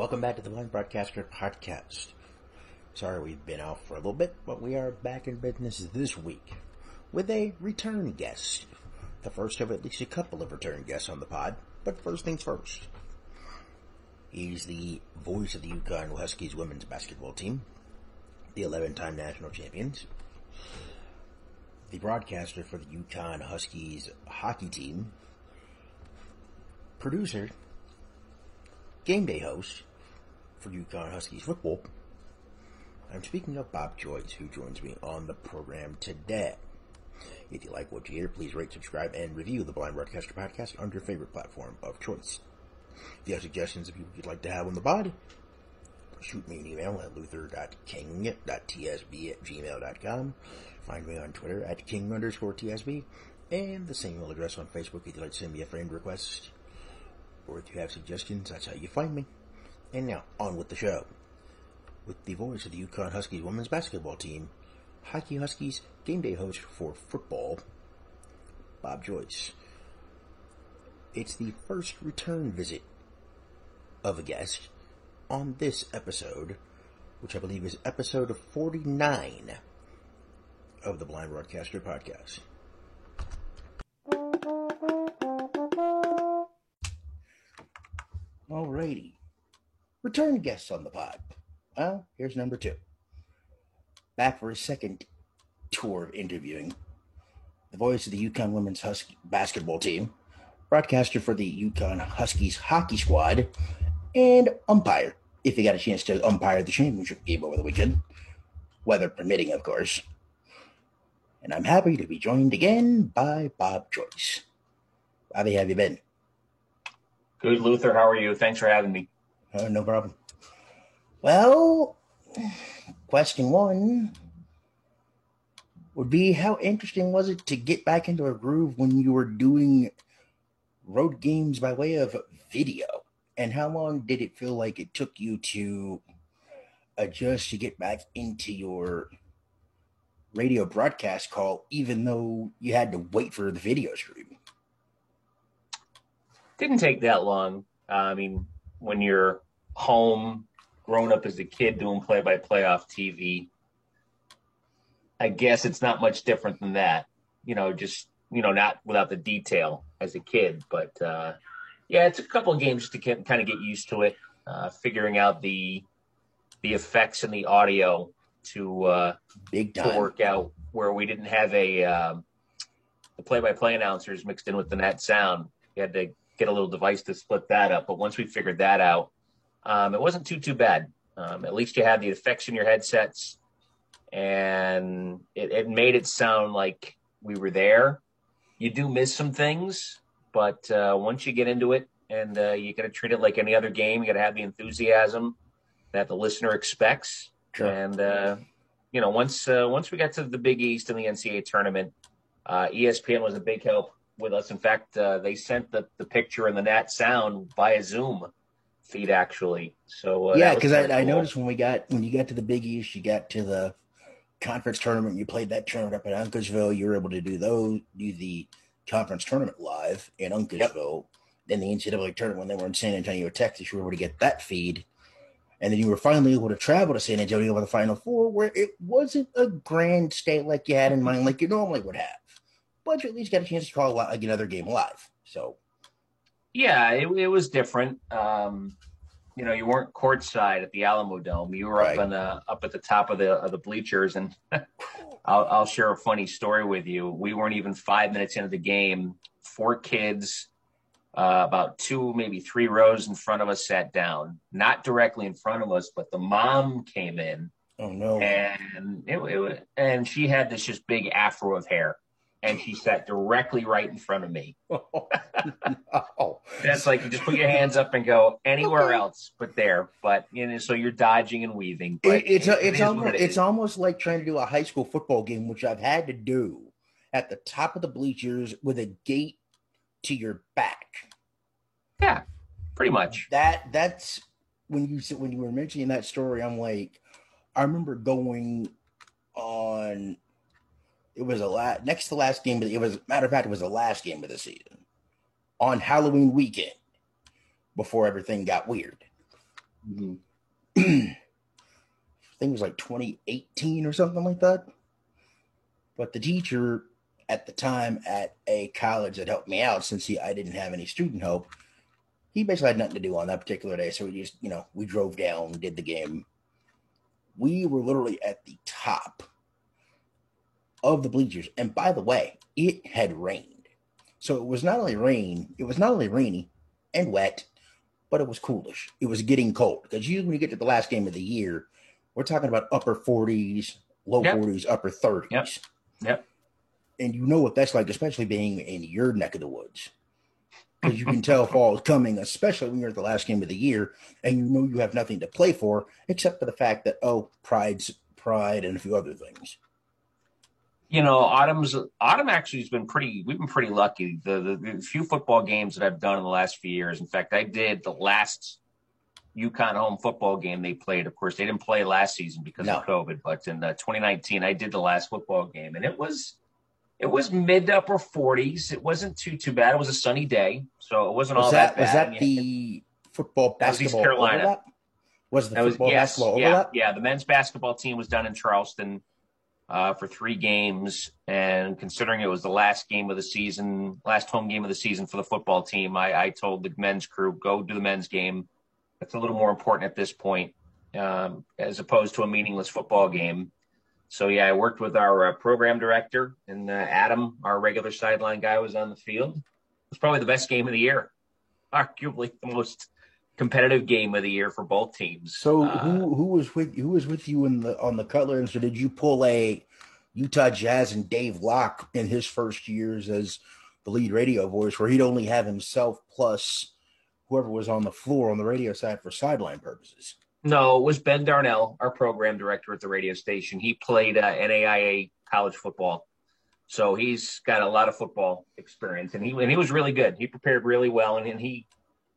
Welcome back to the Blind Broadcaster Podcast. Sorry we've been out for a little bit, but we are back in business this week with a return guest. The first of at least a couple of return guests on the pod, but first things first. He's the voice of the UConn Huskies women's basketball team, the 11-time national champions, the broadcaster for the UConn Huskies hockey team, producer, game day host for UConn Huskies football. I'm speaking of Bob Joyce, who joins me on the program today. If you like what you hear, please rate, subscribe, and review the Blind Broadcaster Podcast on your favorite platform of choice. If you have suggestions of people you'd like to have on the pod, shoot me an email at luther.king.tsb at gmail.com. Find me on Twitter at king underscore tsb, and the same email address on Facebook if you'd like to send me a friend request. Or if you have suggestions, that's how you find me. And now, on with the show. With the voice of the UConn Huskies women's basketball team, Hockey Huskies game day host for football, Bob Joyce. It's the first return visit of a guest on this episode, which I believe is episode 49 of the Blind Broadcaster podcast. Alrighty. Return guests on the pod. Well, here's number two. Back for a second tour of interviewing. The voice of the UConn women's Husky basketball team, broadcaster for the UConn Huskies hockey squad, and umpire, if you got a chance to umpire the championship game over the weekend, weather permitting, of course. And I'm happy to be joined again by Bob Joyce. Bobby, have you been? Good, Luther. How are you? Thanks for having me. Uh, no problem. Well, question one would be how interesting was it to get back into a groove when you were doing road games by way of video? And how long did it feel like it took you to adjust to get back into your radio broadcast call, even though you had to wait for the video stream? Didn't take that long. Uh, I mean, when you're home, grown up as a kid doing play by play off TV, I guess it's not much different than that. You know, just you know, not without the detail as a kid, but uh, yeah, it's a couple of games to get, kind of get used to it, uh, figuring out the the effects and the audio to uh, big time to work out where we didn't have a um, the play by play announcers mixed in with the net sound. You had to get a little device to split that up, but once we figured that out, um, it wasn't too too bad. Um, at least you had the effects in your headsets, and it, it, made it sound like we were there. You do miss some things, but uh, once you get into it, and uh, you got to treat it like any other game, you got to have the enthusiasm that the listener expects. Sure. And uh, you know, once uh, once we got to the Big East and the NCAA tournament, uh, ESPN was a big help with us. In fact, uh, they sent the, the picture and the Nat sound via Zoom feed actually. So uh, yeah, because I, cool. I, noticed when we got when you got to the Big East, you got to the conference tournament. You played that tournament up in Uncasville. You were able to do those, do the conference tournament live in Uncasville. Yep. Then the NCAA tournament when they were in San Antonio, Texas, you were able to get that feed. And then you were finally able to travel to San Antonio for the Final Four, where it wasn't a grand state like you had in mind, like you normally would have. But you at least got a chance to call like another game live. So yeah, it, it was different. Um, you know, you weren't courtside at the Alamodome. You were right. up on the up at the top of the of the bleachers, and I'll, I'll share a funny story with you. We weren't even five minutes into the game. Four kids, uh, about two, maybe three rows in front of us, sat down. Not directly in front of us, but the mom came in. Oh no! And it, it and she had this just big afro of hair and she sat directly right in front of me. Oh, no. That's like you just put your hands up and go anywhere okay. else but there. But you know, so you're dodging and weaving. It, it's a, it's almost it it's almost like trying to do a high school football game, which I've had to do at the top of the bleachers with a gate to your back. Yeah, pretty much. That that's when you when you were mentioning that story. I'm like, I remember going on it was a la- next to the last game, but it was matter of fact, it was the last game of the season on Halloween weekend before everything got weird. Mm-hmm. I think it was like 2018 or something like that. But the teacher at the time at a college that helped me out since he, I didn't have any student help, he basically had nothing to do on that particular day. So we just, you know, we drove down, did the game. We were literally at the top of the bleachers. And by the way, it had rained. So it was not only rain, it was not only rainy and wet, but it was coolish. It was getting cold. Because usually when you get to the last game of the year, we're talking about upper 40s, low yep. 40s, upper 30s. Yep. Yep. And you know what that's like, especially being in your neck of the woods. Because you can tell fall is coming, especially when you're at the last game of the year and you know you have nothing to play for except for the fact that, oh, pride's pride and a few other things you know, Autumn's Autumn actually has been pretty. We've been pretty lucky. The, the, the few football games that I've done in the last few years. In fact, I did the last UConn home football game they played. Of course, they didn't play last season because no. of COVID, but in uh, 2019, I did the last football game, and it was it was mid to upper 40s. It wasn't too too bad. It was a sunny day, so it wasn't was all that, that bad. Was that the football basketball? That was East Carolina. Overlap? Was the football was, yes, basketball yeah, overlap? Yeah, the men's basketball team was done in Charleston uh, for three games. And considering it was the last game of the season, last home game of the season for the football team, I, I told the men's crew, go do the men's game. That's a little more important at this point, um, as opposed to a meaningless football game. So yeah, I worked with our uh, program director and uh, Adam, our regular sideline guy, was on the field. It was probably the best game of the year, arguably the most competitive game of the year for both teams. So uh, who who was with who was with you in the on the Cutler? And so did you pull a Utah Jazz and Dave Locke in his first years as the lead radio voice, where he'd only have himself plus whoever was on the floor on the radio side for sideline purposes? No, it was Ben Darnell, our program director at the radio station. He played uh, NAIA college football. So he's got a lot of football experience, and he and he was really good. He prepared really well, and, and he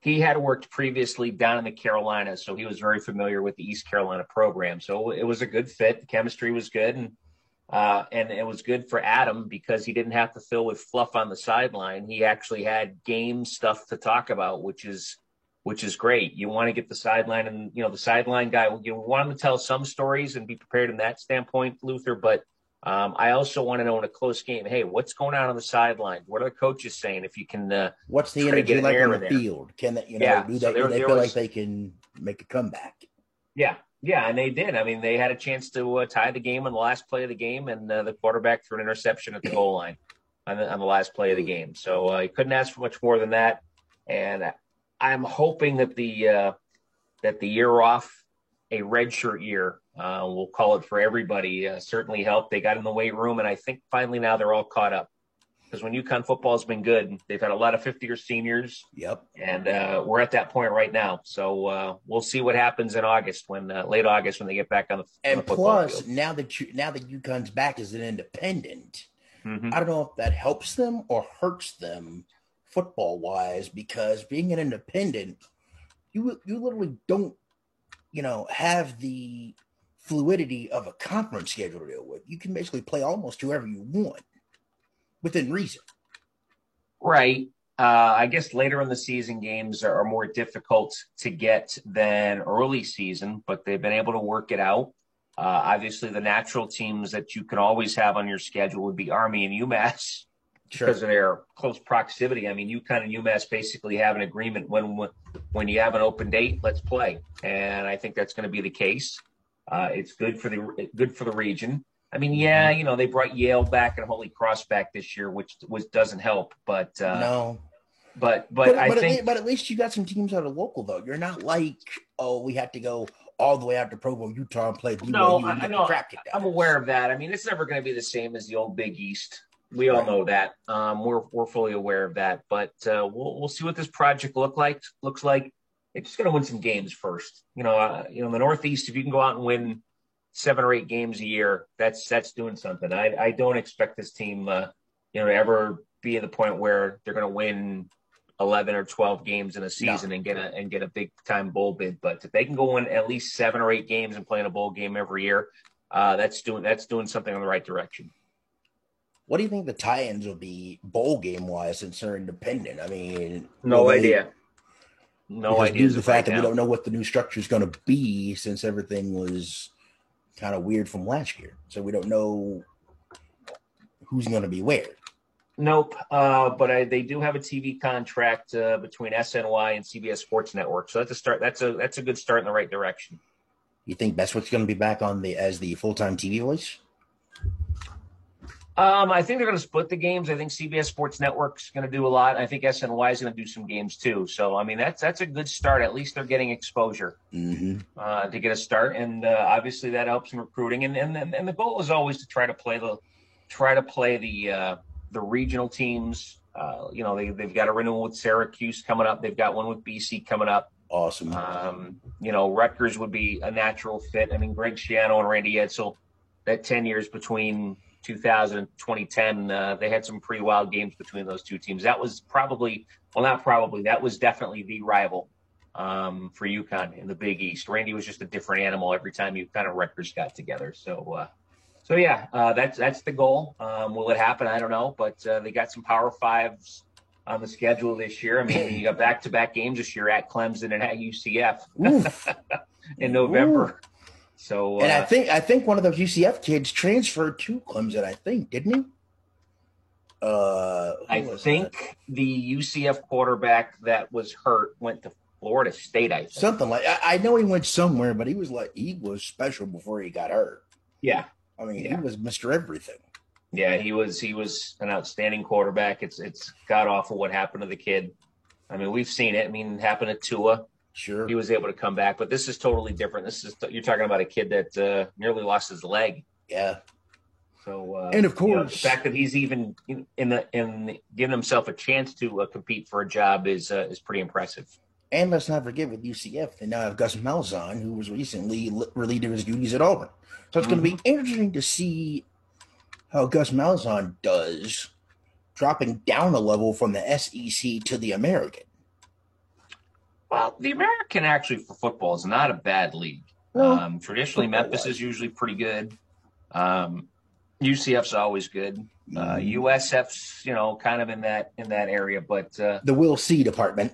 he had worked previously down in the Carolinas, so he was very familiar with the East Carolina program. So it was a good fit. The chemistry was good, and uh, and it was good for Adam because he didn't have to fill with fluff on the sideline. He actually had game stuff to talk about, which is which is great. You want to get the sideline, and you know the sideline guy. You want him to tell some stories and be prepared in that standpoint, Luther. But um, I also want to know in a close game, hey, what's going on on the sideline? What are the coaches saying? If you can, uh, what's the energy like on the there. field? Can they, you know, yeah, do so there, do they feel was, like they can make a comeback? Yeah, yeah, and they did. I mean, they had a chance to uh, tie the game on the last play of the game, and uh, the quarterback threw an interception at the goal line on the, on the last play of the game. So I uh, couldn't ask for much more than that. And I'm hoping that the uh, that the year off a redshirt year. Uh, we'll call it for everybody. Uh, certainly helped. They got in the weight room, and I think finally now they're all caught up. Because when UConn football has been good, they've had a lot of 50 year seniors. Yep. And uh, we're at that point right now. So uh, we'll see what happens in August, when uh, late August, when they get back on the and on the plus field. now that you, now that UConn's back as an independent, mm-hmm. I don't know if that helps them or hurts them football wise because being an independent, you you literally don't you know, have the fluidity of a conference schedule to deal with. You can basically play almost whoever you want within reason. Right. Uh, I guess later in the season games are, more difficult to get than early season, but they've been able to work it out. Uh, obviously, the natural teams that you can always have on your schedule would be Army and UMass sure. because of their close proximity. I mean, UConn and UMass basically have an agreement when when you have an open date, let's play, and I think that's going to be the case. Uh, it's good for the good for the region. I mean, yeah, you know, they brought Yale back and Holy Cross back this year, which was doesn't help. But uh, no, but but, but I but think, at, but at least you got some teams that are local though. You're not like, oh, we have to go all the way out to Provo, Utah, and play BYU. No, I, know. I'm aware of that. I mean, it's never going to be the same as the old Big East. We all know that. Um, we're we're fully aware of that, but uh, we'll we'll see what this project look like. Looks like it's just going to win some games first. You know, uh, you know, in the Northeast, if you can go out and win seven or eight games a year, that's that's doing something. I I don't expect this team, uh, you know, to ever be at the point where they're going to win 11 or 12 games in a season no. and get a and get a big time bowl bid. But if they can go in at least seven or eight games and play in a bowl game every year, uh, that's doing that's doing something in the right direction. What do you think the tie-ins will be bowl game wise since they're independent? I mean, no idea. No idea. Due to the fact that we don't know what the new structure is going to be, since everything was kind of weird from last year, so we don't know who's going to be where. Nope, uh, but I, they do have a TV contract uh, between SNY and CBS Sports Network, so that's a start. That's a that's a good start in the right direction. You think Bestwick's going to be back on the as the full time TV voice? Um, I think they're going to split the games. I think CBS Sports Network's going to do a lot. I think SNY is going to do some games too. So I mean, that's that's a good start. At least they're getting exposure mm-hmm. uh, to get a start, and uh, obviously that helps in recruiting. And, and and the goal is always to try to play the try to play the uh, the regional teams. Uh, you know, they they've got a renewal with Syracuse coming up. They've got one with BC coming up. Awesome. Um, you know, Rutgers would be a natural fit. I mean, Greg Schiano and Randy Edsall, that ten years between 2000 2010, uh, they had some pretty wild games between those two teams. That was probably, well, not probably, that was definitely the rival um, for UConn in the Big East. Randy was just a different animal every time UConn and Rutgers got together. So, uh, so yeah, uh, that's that's the goal. Um, will it happen? I don't know, but uh, they got some Power Fives on the schedule this year. I mean, you got back-to-back games this year at Clemson and at UCF in November. Ooh. So, and uh, I think I think one of those UCF kids transferred to Clemson. I think didn't he? Uh, I think that? the UCF quarterback that was hurt went to Florida State. I think. something like I, I, know he went somewhere, but he was like he was special before he got hurt. Yeah, I mean yeah. he was Mister Everything. Yeah, he was he was an outstanding quarterback. It's it's god awful what happened to the kid. I mean, we've seen it. I mean, it happened to Tua. Sure. He was able to come back, but this is totally different. This is you're talking about a kid that uh, nearly lost his leg. Yeah. So uh, and of course, you know, the fact that he's even in, in the in giving himself a chance to uh, compete for a job is uh, is pretty impressive. And let's not forget with UCF, they now have Gus Malzahn, who was recently relieved of his duties at Auburn. So it's mm-hmm. going to be interesting to see how Gus Malzahn does, dropping down a level from the SEC to the American. Well, the American actually for football is not a bad league. Well, um, traditionally, Memphis is usually pretty good. Um, UCF's always good. Uh, USF's mm-hmm. you know kind of in that in that area, but uh, the Will C department.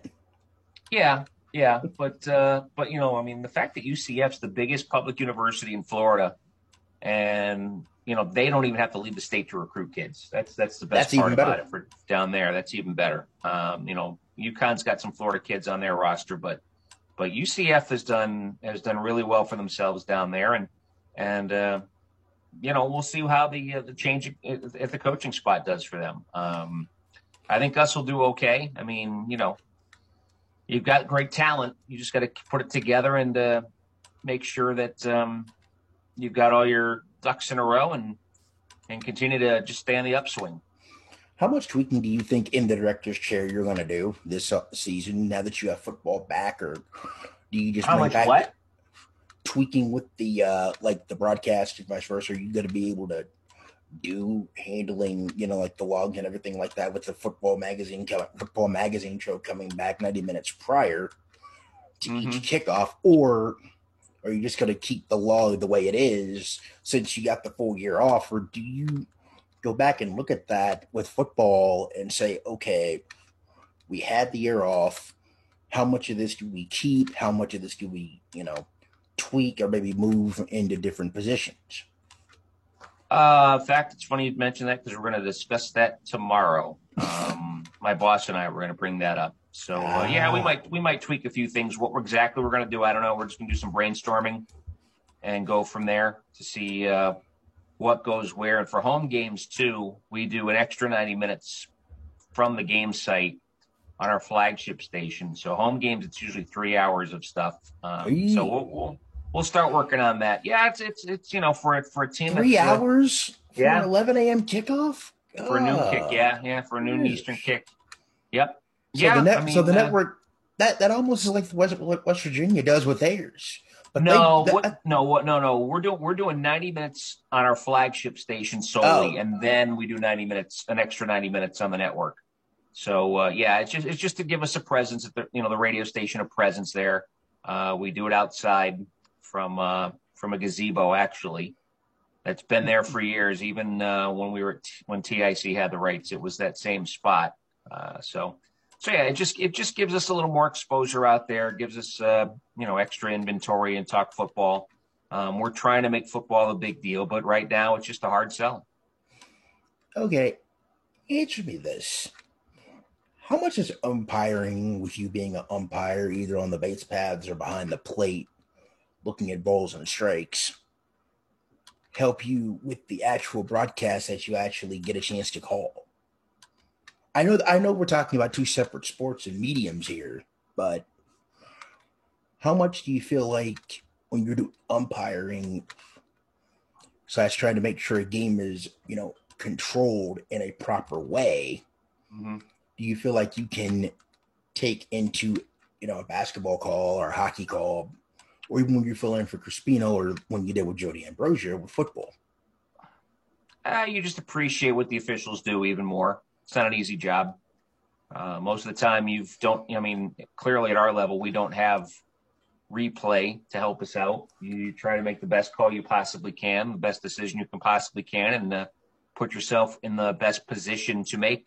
Yeah, yeah, but uh, but you know, I mean, the fact that UCF's the biggest public university in Florida, and you know they don't even have to leave the state to recruit kids. That's that's the best that's part about it for down there. That's even better. Um, you know, UConn's got some Florida kids on their roster, but but UCF has done has done really well for themselves down there, and and uh, you know we'll see how the uh, the change if the coaching spot does for them. Um, I think Gus will do okay. I mean, you know, you've got great talent. You just got to put it together and uh, make sure that um, you've got all your ducks in a row and and continue to just stay on the upswing. How much tweaking do you think in the director's chair you're going to do this uh, season now that you have football back, or do you just how much back what tweaking with the uh like the broadcast and vice versa? Are you going to be able to do handling you know like the log and everything like that with the football magazine football magazine show coming back 90 minutes prior to mm-hmm. each kickoff, or are you just going to keep the log the way it is since you got the full year off, or do you? Go back and look at that with football and say, okay, we had the year off. How much of this do we keep? How much of this do we, you know, tweak or maybe move into different positions? Uh, in fact, it's funny you mentioned that because we're going to discuss that tomorrow. Um, my boss and I were going to bring that up. So uh, yeah, we ah. might we might tweak a few things. What we're exactly we're going to do, I don't know. We're just going to do some brainstorming and go from there to see uh, what goes where. And for home games too, we do an extra 90 minutes from the game site on our flagship station. So home games, it's usually three hours of stuff. Um, so we'll, we'll, we'll start working on that. Yeah, it's it's it's you know for for a team three hours. For yeah, 11 a.m. kickoff for a noon kick. Yeah, yeah, for a noon Eastern kick. Yep. So yeah. The net, I mean, so the uh, network that that almost is like West, what West Virginia does with theirs. But no, they, what, no, what, no, no. We're doing we're doing ninety minutes on our flagship station solely, oh. and then we do ninety minutes, an extra ninety minutes on the network. So uh, yeah, it's just it's just to give us a presence at the you know the radio station a presence there. Uh, we do it outside from uh, from a gazebo actually. That's been there for years. Even uh, when we were t- when TIC had the rights, it was that same spot. Uh, so so yeah, it just it just gives us a little more exposure out there. It gives us uh, you know extra inventory and talk football. Um, we're trying to make football a big deal, but right now it's just a hard sell. Okay, answer me this: How much is umpiring, with you being an umpire, either on the base paths or behind the plate, looking at balls and strikes, help you with the actual broadcast that you actually get a chance to call? I know I know we're talking about two separate sports and mediums here, but how much do you feel like when you're doing umpiring slash trying to make sure a game is, you know, controlled in a proper way, mm-hmm. do you feel like you can take into, you know, a basketball call or a hockey call, or even when you fill in for Crispino or when you did with Joe D'Ambrosio with football? Uh, you just appreciate what the officials do even more. It's not an easy job. Uh, most of the time, you don't. I mean, clearly at our level, we don't have replay to help us out. You try to make the best call you possibly can, the best decision you can possibly can, and uh, put yourself in the best position to make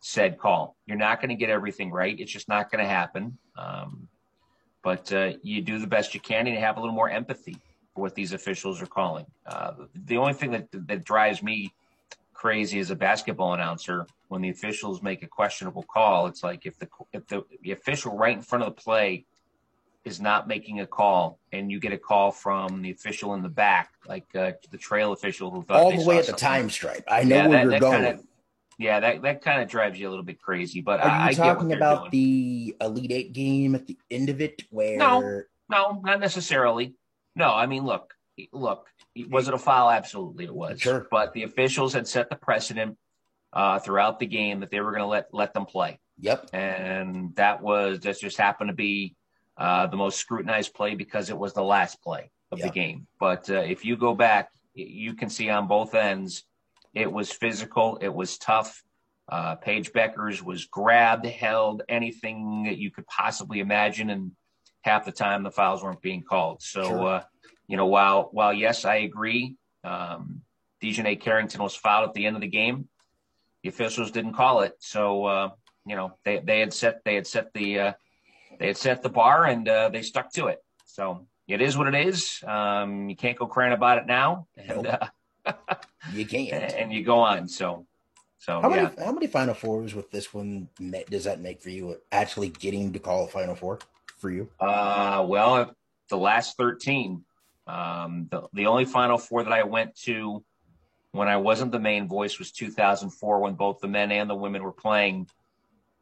said call. You're not going to get everything right. It's just not going to happen. Um, but uh, you do the best you can, and you have a little more empathy for what these officials are calling. Uh, the only thing that that drives me crazy as a basketball announcer when the officials make a questionable call. It's like if the if the, the official right in front of the play is not making a call, and you get a call from the official in the back, like uh, the trail official who thought all the way at the time stripe. I know yeah, where that, you're that going. Kinda, yeah, that that kind of drives you a little bit crazy. But are I, you talking about the Elite Eight game at the end of it, where no, no, not necessarily. No, I mean, look, look, was it a foul? Absolutely, it was. Sure. But the officials had set the precedent uh, throughout the game that they were going to let let them play. Yep. And that was that just happened to be uh, the most scrutinized play because it was the last play of yep. the game. But uh, if you go back, you can see on both ends, it was physical, it was tough. Uh, Paige Bueckers was grabbed, held, anything that you could possibly imagine, and half the time the fouls weren't being called. So sure. uh, you know, while while yes, I agree, um, DiJonai Carrington was fouled at the end of the game. The officials didn't call it, so uh, you know they they had set they had set the uh, they had set the bar and uh, they stuck to it. So it is what it is. Um, you can't go crying about it now, and. Uh, you can't, and you go on. So. So how yeah. many how many Final Fours with this one does that make for you? Actually getting to call a Final Four for you? Uh, well, the last thirteen. Um, the, the only Final Four that I went to when I wasn't the main voice was 2004 when both the men and the women were playing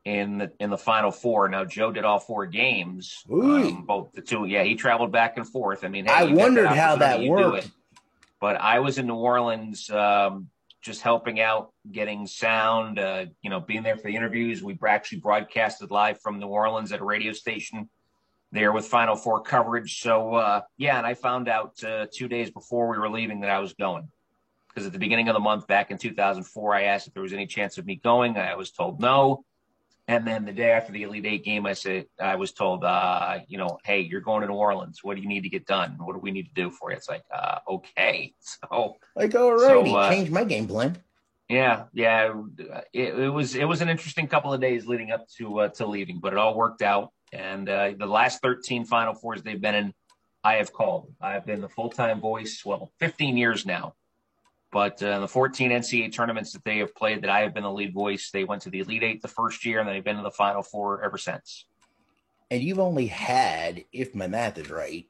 in the in the Final Four. Now Joe did all four games, um, both the two. Yeah, he traveled back and forth. I mean, hey, I wondered that how that worked. But I was in New Orleans, um, just helping out, getting sound. Uh, you know, being there for the interviews. We actually broadcasted live from New Orleans at a radio station there with Final Four coverage. So uh, yeah, and I found out uh, two days before we were leaving that I was going because at the beginning of the month back in 2004, I asked if there was any chance of me going. I was told no. And then the day after the Elite Eight game, I said I was told, uh, you know, hey, you're going to New Orleans. What do you need to get done? What do we need to do for you? It's like, uh, okay, so like, all right, so, uh, changed my game plan. Yeah, yeah, it, it, was it was an interesting couple of days leading up to uh, to leaving, but it all worked out. And uh, the last 13 Final Fours they've been in, I have called. I've been the full time voice, well, 15 years now. But uh, the 14 NCAA tournaments that they have played that I have been the lead voice, they went to the Elite Eight the first year and they've been to the Final Four ever since. And you've only had, if my math is right,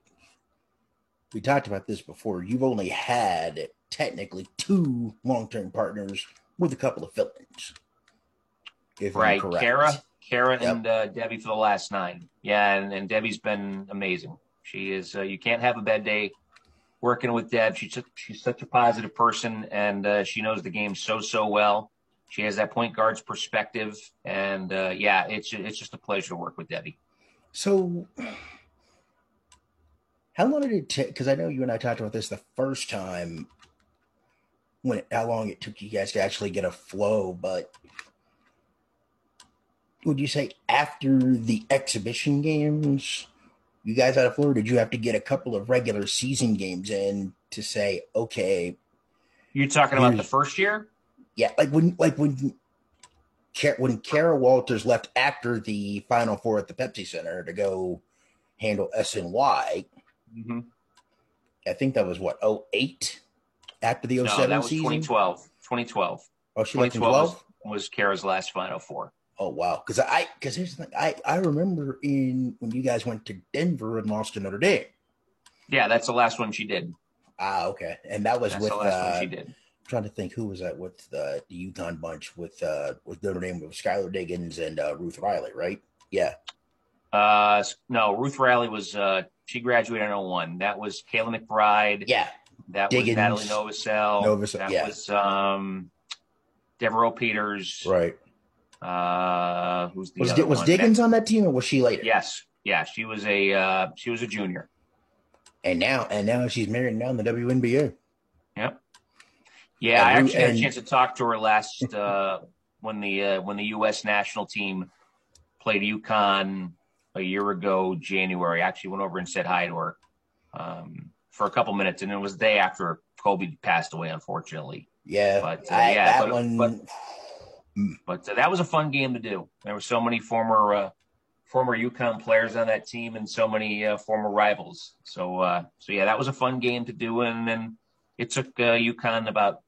we talked about this before, you've only had technically two long term partners with a couple of fill ins. Right. Kara Kara yep. and uh, Debbie for the last nine. Yeah, and, and Debbie's been amazing. She is. Uh, you can't have a bad day working with Deb. She's she's such a positive person, and uh, she knows the game so so well. She has that point guard's perspective, and uh, yeah, it's it's just a pleasure to work with Debbie. So, how long did it take? Because I know you and I talked about this the first time. When how long it took you guys to actually get a flow, but would you say after the exhibition games, you guys out of Florida, did you have to get a couple of regular season games in to say, okay? You're talking about the first year? Yeah, like when, like when, when Kara Wolters left after the Final Four at the Pepsi Center to go handle SNY. Mm-hmm. I think that was what 08 after the 07 no, that was season? 2012. 2012. Oh, she 2012 was Kara's last Final Four. Oh wow! Because I because here's the thing I I remember in when you guys went to Denver and lost to Notre Dame. Yeah, that's the last one she did. Ah, okay, and that was that's with the last uh, one she did. I'm trying to think who was that with the, the UConn bunch with uh with Notre Dame with Skylar Diggins and uh, Ruth Riley, right? Yeah. Uh, no, Ruth Riley was uh she graduated in 01. That was Kayla McBride. Yeah. That Diggins, was Natalie Novosel. Novosel. That yeah. was um Devereaux Peters. Right. Uh, who's the was, was one? Diggins on that team or was she later? Yes. Yeah, she was a uh, she was a junior. And now and now she's married now in the WNBA. Yep. Yeah, and I actually and, had a chance to talk to her last uh, when the uh, when the U.S. national team played UConn a year ago, January. I actually went over and said hi to her um, for a couple minutes, and it was the day after Kobe passed away, unfortunately. Yeah, but uh, I, yeah, that but, one. But, but uh, that was a fun game to do. There were so many former uh, former UConn players on that team and so many uh, former rivals. So uh, so yeah, that was a fun game to do. And then it took uh, UConn about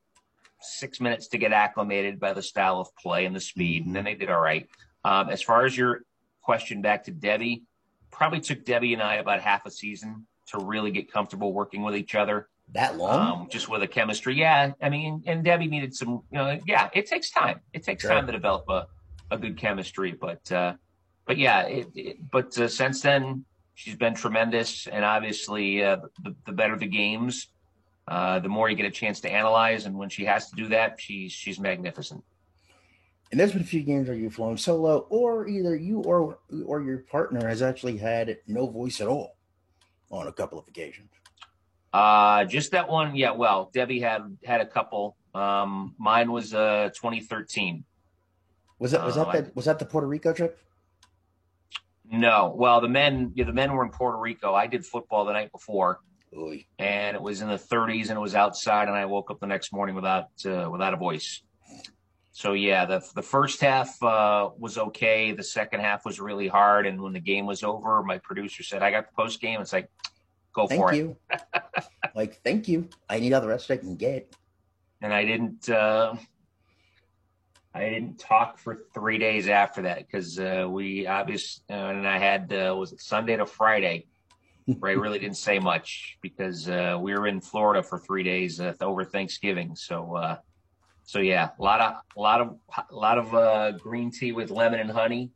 six minutes to get acclimated by the style of play and the speed, and then they did all right. Um, as far as your question back to Debbie, probably took Debbie and I about half a season to really get comfortable working with each other. That long? Um, just with a chemistry. Yeah. I mean, and Debbie needed some, you know, yeah, it takes time. It takes sure. time to develop a, a good chemistry. But, uh, but yeah, it, it, but uh, since then, she's been tremendous. And obviously, uh, the, the better the games, uh, the more you get a chance to analyze. And when she has to do that, she's, she's magnificent. And there's been a few games where you've flown solo, or either you or or your partner has actually had no voice at all on a couple of occasions. Uh, just that one. Yeah. Well, Debbie had had a couple. Um, mine was uh 2013. Was that was that uh, the, was that the Puerto Rico trip? No. Well, the men yeah, the men were in Puerto Rico. I did football the night before, Oy. and it was in the 30s, and it was outside, and I woke up the next morning without uh, without a voice. So yeah, the the first half uh, was okay. The second half was really hard, and when the game was over, my producer said, "I got the post game." It's like, Go thank for you. it. like, thank you. I need all the rest I can get. And I didn't. Uh, I didn't talk for three days after that because uh, we obviously uh, and I had uh, was it Sunday to Friday where I really didn't say much because uh, we were in Florida for three days uh, over Thanksgiving. So uh, so yeah, a lot of a lot of a lot of uh, green tea with lemon and honey,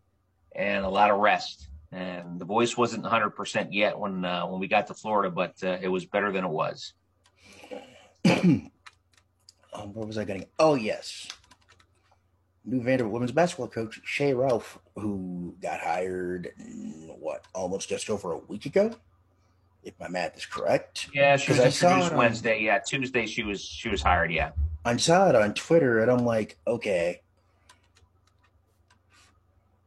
and a lot of rest and the voice wasn't 100% yet when uh, when we got to Florida, but uh, it was better than it was. um, what was I getting? Oh yes, new Vanderbilt women's basketball coach Shea Ralph, who got hired what almost just over a week ago, if my math is correct. Yeah, she was introduced Wednesday. On, yeah, Tuesday she was she was hired. Yeah, I saw it on Twitter, and I'm like, okay,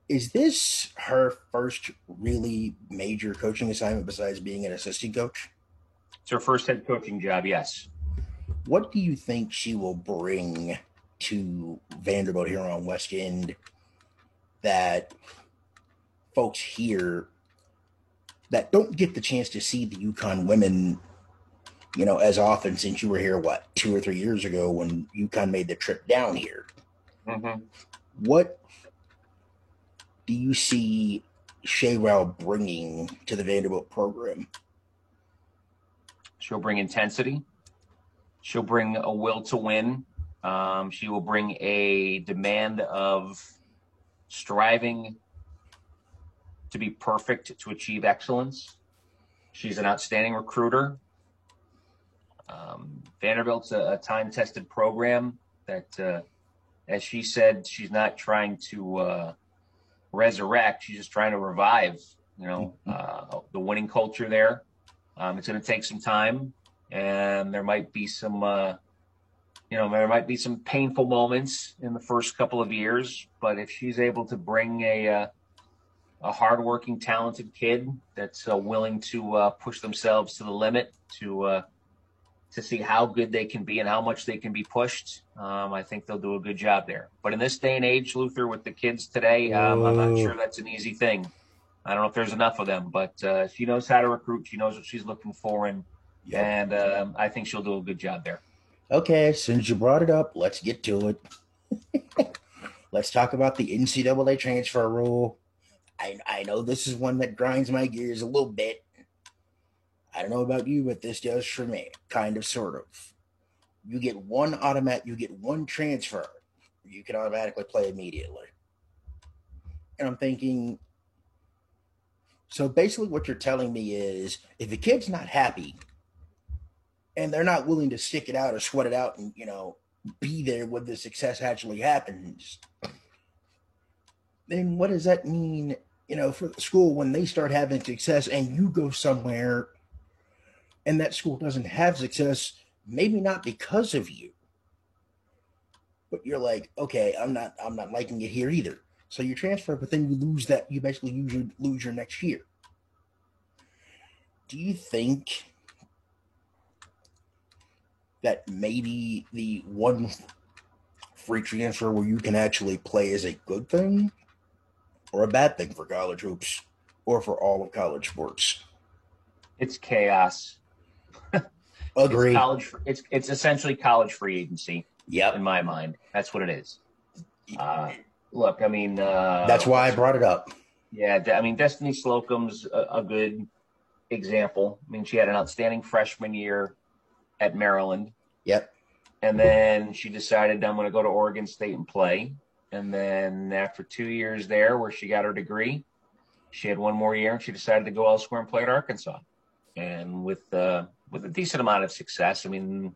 is this her first really major coaching assignment besides being an assistant coach? It's her first head coaching job, yes. What do you think she will bring to Vanderbilt here on West End that folks here that don't get the chance to see the UConn women, you know, as often since you were here, what, two or three years ago when UConn made the trip down here? Mm-hmm. What do you see Ralph bringing to the Vanderbilt program? She'll bring intensity. She'll bring a will to win. Um, she will bring a demand of striving to be perfect to achieve excellence. She's an outstanding recruiter. Um, Vanderbilt's a, a time tested program that, uh, as she said, she's not trying to uh, resurrect. She's just trying to revive, you know, mm-hmm. uh, the winning culture there. Um, it's going to take some time, and there might be some, uh, you know, there might be some painful moments in the first couple of years. But if she's able to bring a uh, a hardworking, talented kid that's uh, willing to uh, push themselves to the limit to uh, to see how good they can be and how much they can be pushed. Um, I think they'll do a good job there. But in this day and age, Luther, with the kids today, um, I'm not sure that's an easy thing. I don't know if there's enough of them, but uh, she knows how to recruit. She knows what she's looking for, and yep. and um, I think she'll do a good job there. Okay, since you brought it up, let's get to it. let's talk about the NCAA transfer rule. I I know this is one that grinds my gears a little bit I don't know about you, but this does for me, kind of, sort of. You get one automatic, you get one transfer, you can automatically play immediately. And I'm thinking, so basically, what you're telling me is if the kid's not happy and they're not willing to stick it out or sweat it out and, you know, be there when the success actually happens, then what does that mean, you know, for the school when they start having success and you go somewhere and that school doesn't have success, maybe not because of you. But you're like, okay, I'm not I'm not liking it here either. So you transfer, but then you lose that you basically lose your lose your next year. Do you think that maybe the one free transfer where you can actually play is a good thing or a bad thing for college hoops or for all of college sports? It's chaos. Agree. It's college. It's it's essentially college free agency. Yep. In my mind, that's what it is. Uh, look, I mean, uh, that's why I brought it up. Yeah, I mean, Destiny Slocum's a, a good example. I mean, she had an outstanding freshman year at Maryland. Yep. And then she decided I'm going to go to Oregon State and play. And then after two years there, where she got her degree, she had one more year and she decided to go elsewhere and play at Arkansas. And with uh, with a decent amount of success. I mean,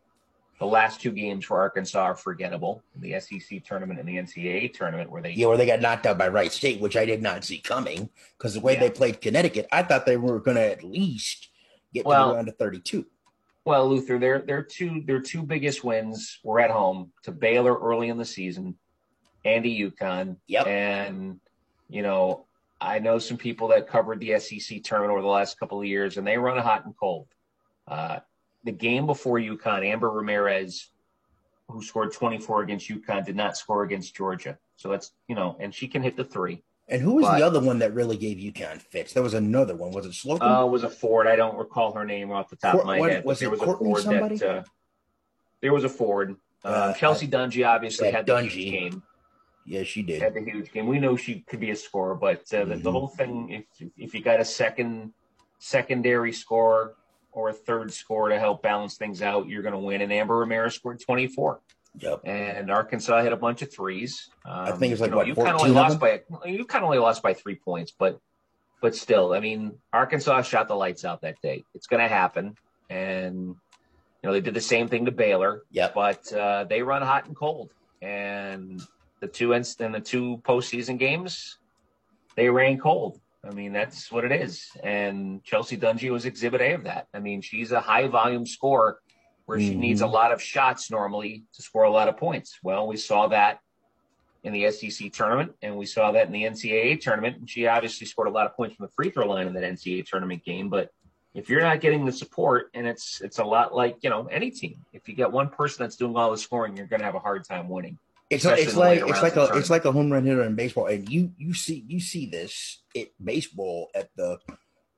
the last two games for Arkansas are forgettable. The SEC tournament and the NCAA tournament, where they yeah, where they got knocked out by Wright State, which I did not see coming because the way yeah. they played Connecticut, I thought they were going to at least get well, to around to thirty-two. Well, Luther, their their two their two biggest wins were at home to Baylor early in the season, and to UConn. Yep. And you know, I know some people that covered the SEC tournament over the last couple of years, and they run hot and cold. Uh, the game before UConn, Amber Ramirez, who scored 24 against UConn, did not score against Georgia. So that's, you know, and she can hit the three. And who was but, the other one that really gave UConn fits? There was another one. Was it Slocum? Uh, was a Ford. I don't recall her name off the top of my what, head. Was there was Courtney a Ford somebody? that uh, there was a Ford. Uh, uh Chelsea Dungee obviously had the huge game. Yeah, she did. Had the huge game. We know she could be a scorer, but uh, the, mm-hmm. the whole thing, if if you got a second secondary scorer or a third score to help balance things out, you're going to win. And Amber Ramirez scored 24. Yep. And Arkansas hit a bunch of threes. Um, I think it's like you know, what, you kind of only lost by you kind of only lost by three points, but but still, I mean, Arkansas shot the lights out that day. It's going to happen, and you know they did the same thing to Baylor. Yep. But uh, they run hot and cold, and the two in the two postseason games, they ran cold. I mean, that's what it is. And Chelsea Dungee was exhibit A of that. I mean, she's a high volume scorer where mm-hmm. she needs a mm-hmm. lot of shots normally to score a lot of points. Well, we saw that in the SEC tournament and we saw that in the NCAA tournament. And she obviously scored a lot of points from the free throw line in that NCAA tournament game. But if you're not getting the support, and it's it's a lot like you know any team, if you get one person that's doing all the scoring, you're going to have a hard time winning. It's like, it's like it's like a it's like a home run hitter in baseball, and you you see you see this at baseball at the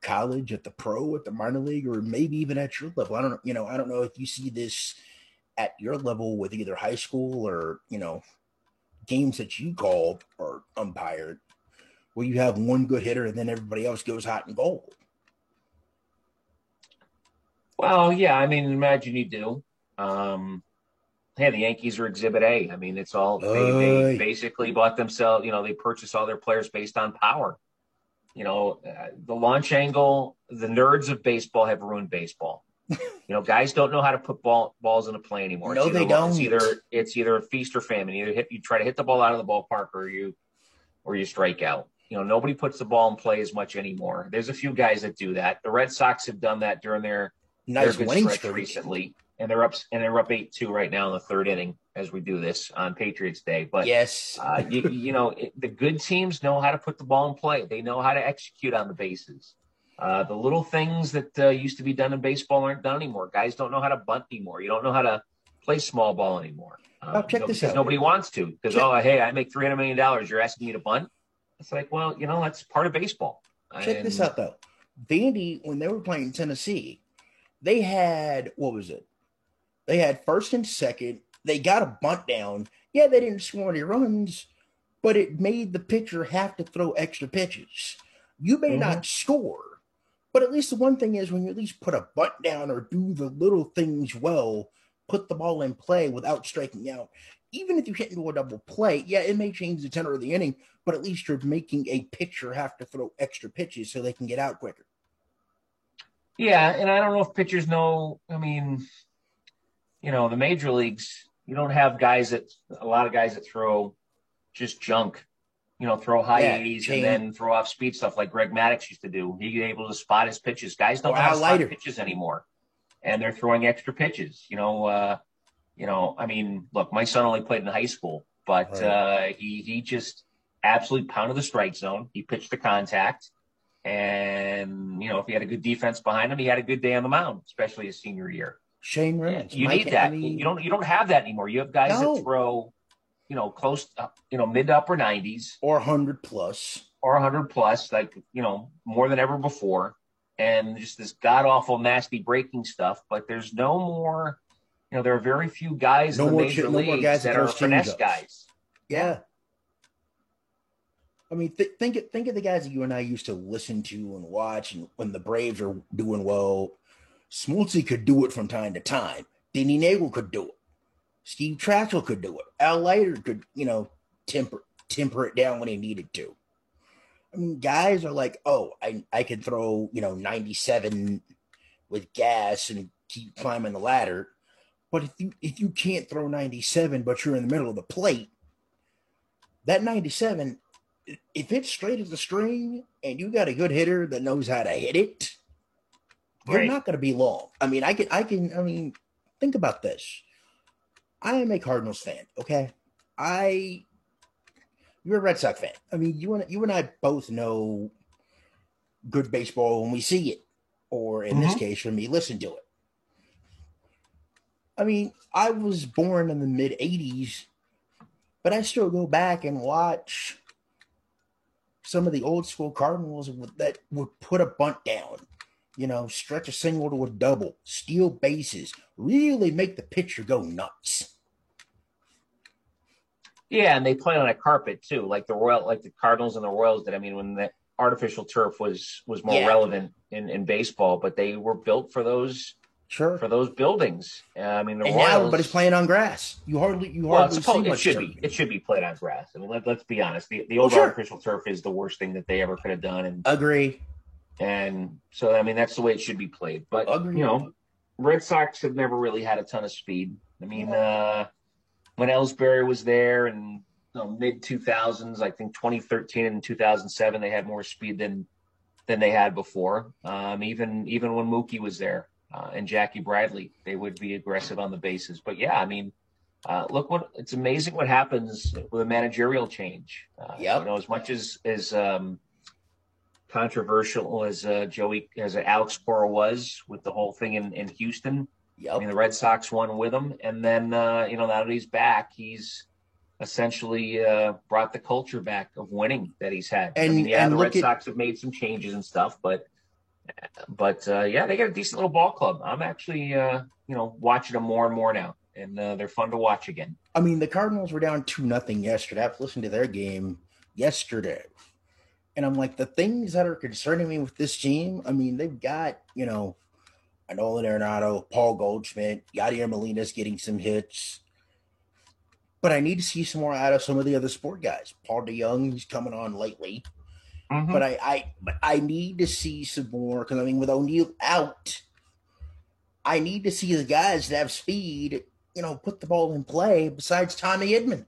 college, at the pro, at the minor league, or maybe even at your level. I don't you know I don't know if you see this at your level with either high school or you know games that you call or umpired, where you have one good hitter and then everybody else goes hot and cold. Well, yeah, I mean, imagine you do. Um, hey, the Yankees are Exhibit A. I mean, it's all they, they basically bought themselves. You know, they purchased all their players based on power. You know, uh, the launch angle. The nerds of baseball have ruined baseball. you know, guys don't know how to put ball, balls in a play anymore. No, either, they don't. It's either it's either a feast or famine. Either hit you try to hit the ball out of the ballpark, or you or you strike out. You know, nobody puts the ball in play as much anymore. There's a few guys that do that. The Red Sox have done that during their nice their winning streak recently and they're up and they're up eight two right now in the third inning as we do this on Patriots Day. But yes, uh, you, you know it, the good teams know how to put the ball in play. They know how to execute on the bases. Uh, the little things that uh, used to be done in baseball aren't done anymore. Guys don't know how to bunt anymore. You don't know how to play small ball anymore. Um, oh, check you know, this out. Nobody wants to because oh hey, I make three hundred million dollars. You're asking me to bunt. It's like well, you know that's part of baseball. Check and, this out though. Vandy when they were playing Tennessee, they had what was it? They had first and second. They got a bunt down. Yeah, they didn't score any runs, but it made the pitcher have to throw extra pitches. You may mm-hmm. not score, but at least the one thing is when you at least put a bunt down or do the little things well, put the ball in play without striking out. Even if you hit into a double play, yeah, it may change the tenor of the inning, but at least you're making a pitcher have to throw extra pitches so they can get out quicker. Yeah, and I don't know if pitchers know. I mean, you know, the major leagues, you don't have guys that a lot of guys that throw just junk. You know, throw high yeah, 80s and then throw off speed stuff like Greg Maddux used to do. He able to spot his pitches. Guys don't have spot pitches anymore, and they're throwing extra pitches. You know, uh, you know. I mean, look, my son only played in high school, but right. uh, he he just absolutely pounded the strike zone. He pitched the contact and, you know, if he had a good defense behind him, he had a good day on the mound, especially his senior year. Shane Rimons. You Mike need that. You don't you don't have that anymore. You have guys no. that throw, you know, close uh, you know, mid to upper nineties. Or hundred plus. Or hundred plus, like, you know, more than ever before. And just this god awful nasty breaking stuff. But there's no more you know, there are very few guys no in the major ch- leagues no guys that, that are finesse guys. Yeah. I mean, th- think think of the guys that you and I used to listen to and watch, and when the Braves are doing well, Smoltzy could do it from time to time. Denny Neagle could do it. Steve Trachsel could do it. Al Leiter could, you know, temper temper it down when he needed to. I mean, guys are like, oh, I I can throw, you know, 97 with gas and keep climbing the ladder. But if you if you can't throw 97, but you're in the middle of the plate, that 97 if it's straight as a string and you got a good hitter that knows how to hit it, you're right. not going to be long. I mean, I can, I can, I mean, think about this. I am a Cardinals fan. Okay, I, you're a Red Sox fan. I mean, you and you and I both know good baseball when we see it, or in mm-hmm. this case, for me, listen to it. I mean, I was born in the mid '80s, but I still go back and watch some of the old school Cardinals that would put a bunt down, you know, stretch a single to a double, steal bases, really make the pitcher go nuts. Yeah, and they play on a carpet too, like the Royal, like the Cardinals and the Royals did. I mean, when the artificial turf was was more yeah. relevant in in baseball, but they were built for those Sure. For those buildings, uh, I mean, the and Royals, now everybody's playing on grass. You hardly, you well, hardly supposed, see it should be. It should be played on grass. I mean, let, us be honest. The, the old well, sure. artificial turf is the worst thing that they ever could have done. And agree. And so, I mean, that's the way it should be played. But you know, Red Sox have never really had a ton of speed. I mean, uh, when Ellsbury was there and you know, mid 2000s, I think 2013 and 2007, they had more speed than than they had before. Um, even even when Mookie was there uh, and Jackie Bradley, they would be aggressive on the bases. But yeah, I mean, uh, look what it's amazing what happens with a managerial change. Uh, yep. You know, as much as as um, controversial as uh, Joey as Alex Cora was with the whole thing in, in Houston. Yep. I mean, the Red Sox won with him, and then uh, you know now that he's back, he's essentially uh, brought the culture back of winning that he's had. And, I mean, yeah, the Red at, Sox have made some changes and stuff, but but uh, yeah, they got a decent little ball club. I'm actually, uh, you know, watching them more and more now, and uh, they're fun to watch again. I mean, the Cardinals were down two nothing yesterday. I've listened to their game yesterday, and I'm like, the things that are concerning me with this team. I mean, they've got you know, Nolan Arenado, Paul Goldschmidt, Yadier Molina's getting some hits. But I need to see some more out of some of the other sport guys. Paul DeJong, he's coming on lately. Mm-hmm. But I, I, but I need to see some more because I mean, with O'Neill out, I need to see the guys that have speed. You know, put the ball in play. Besides Tommy Edman,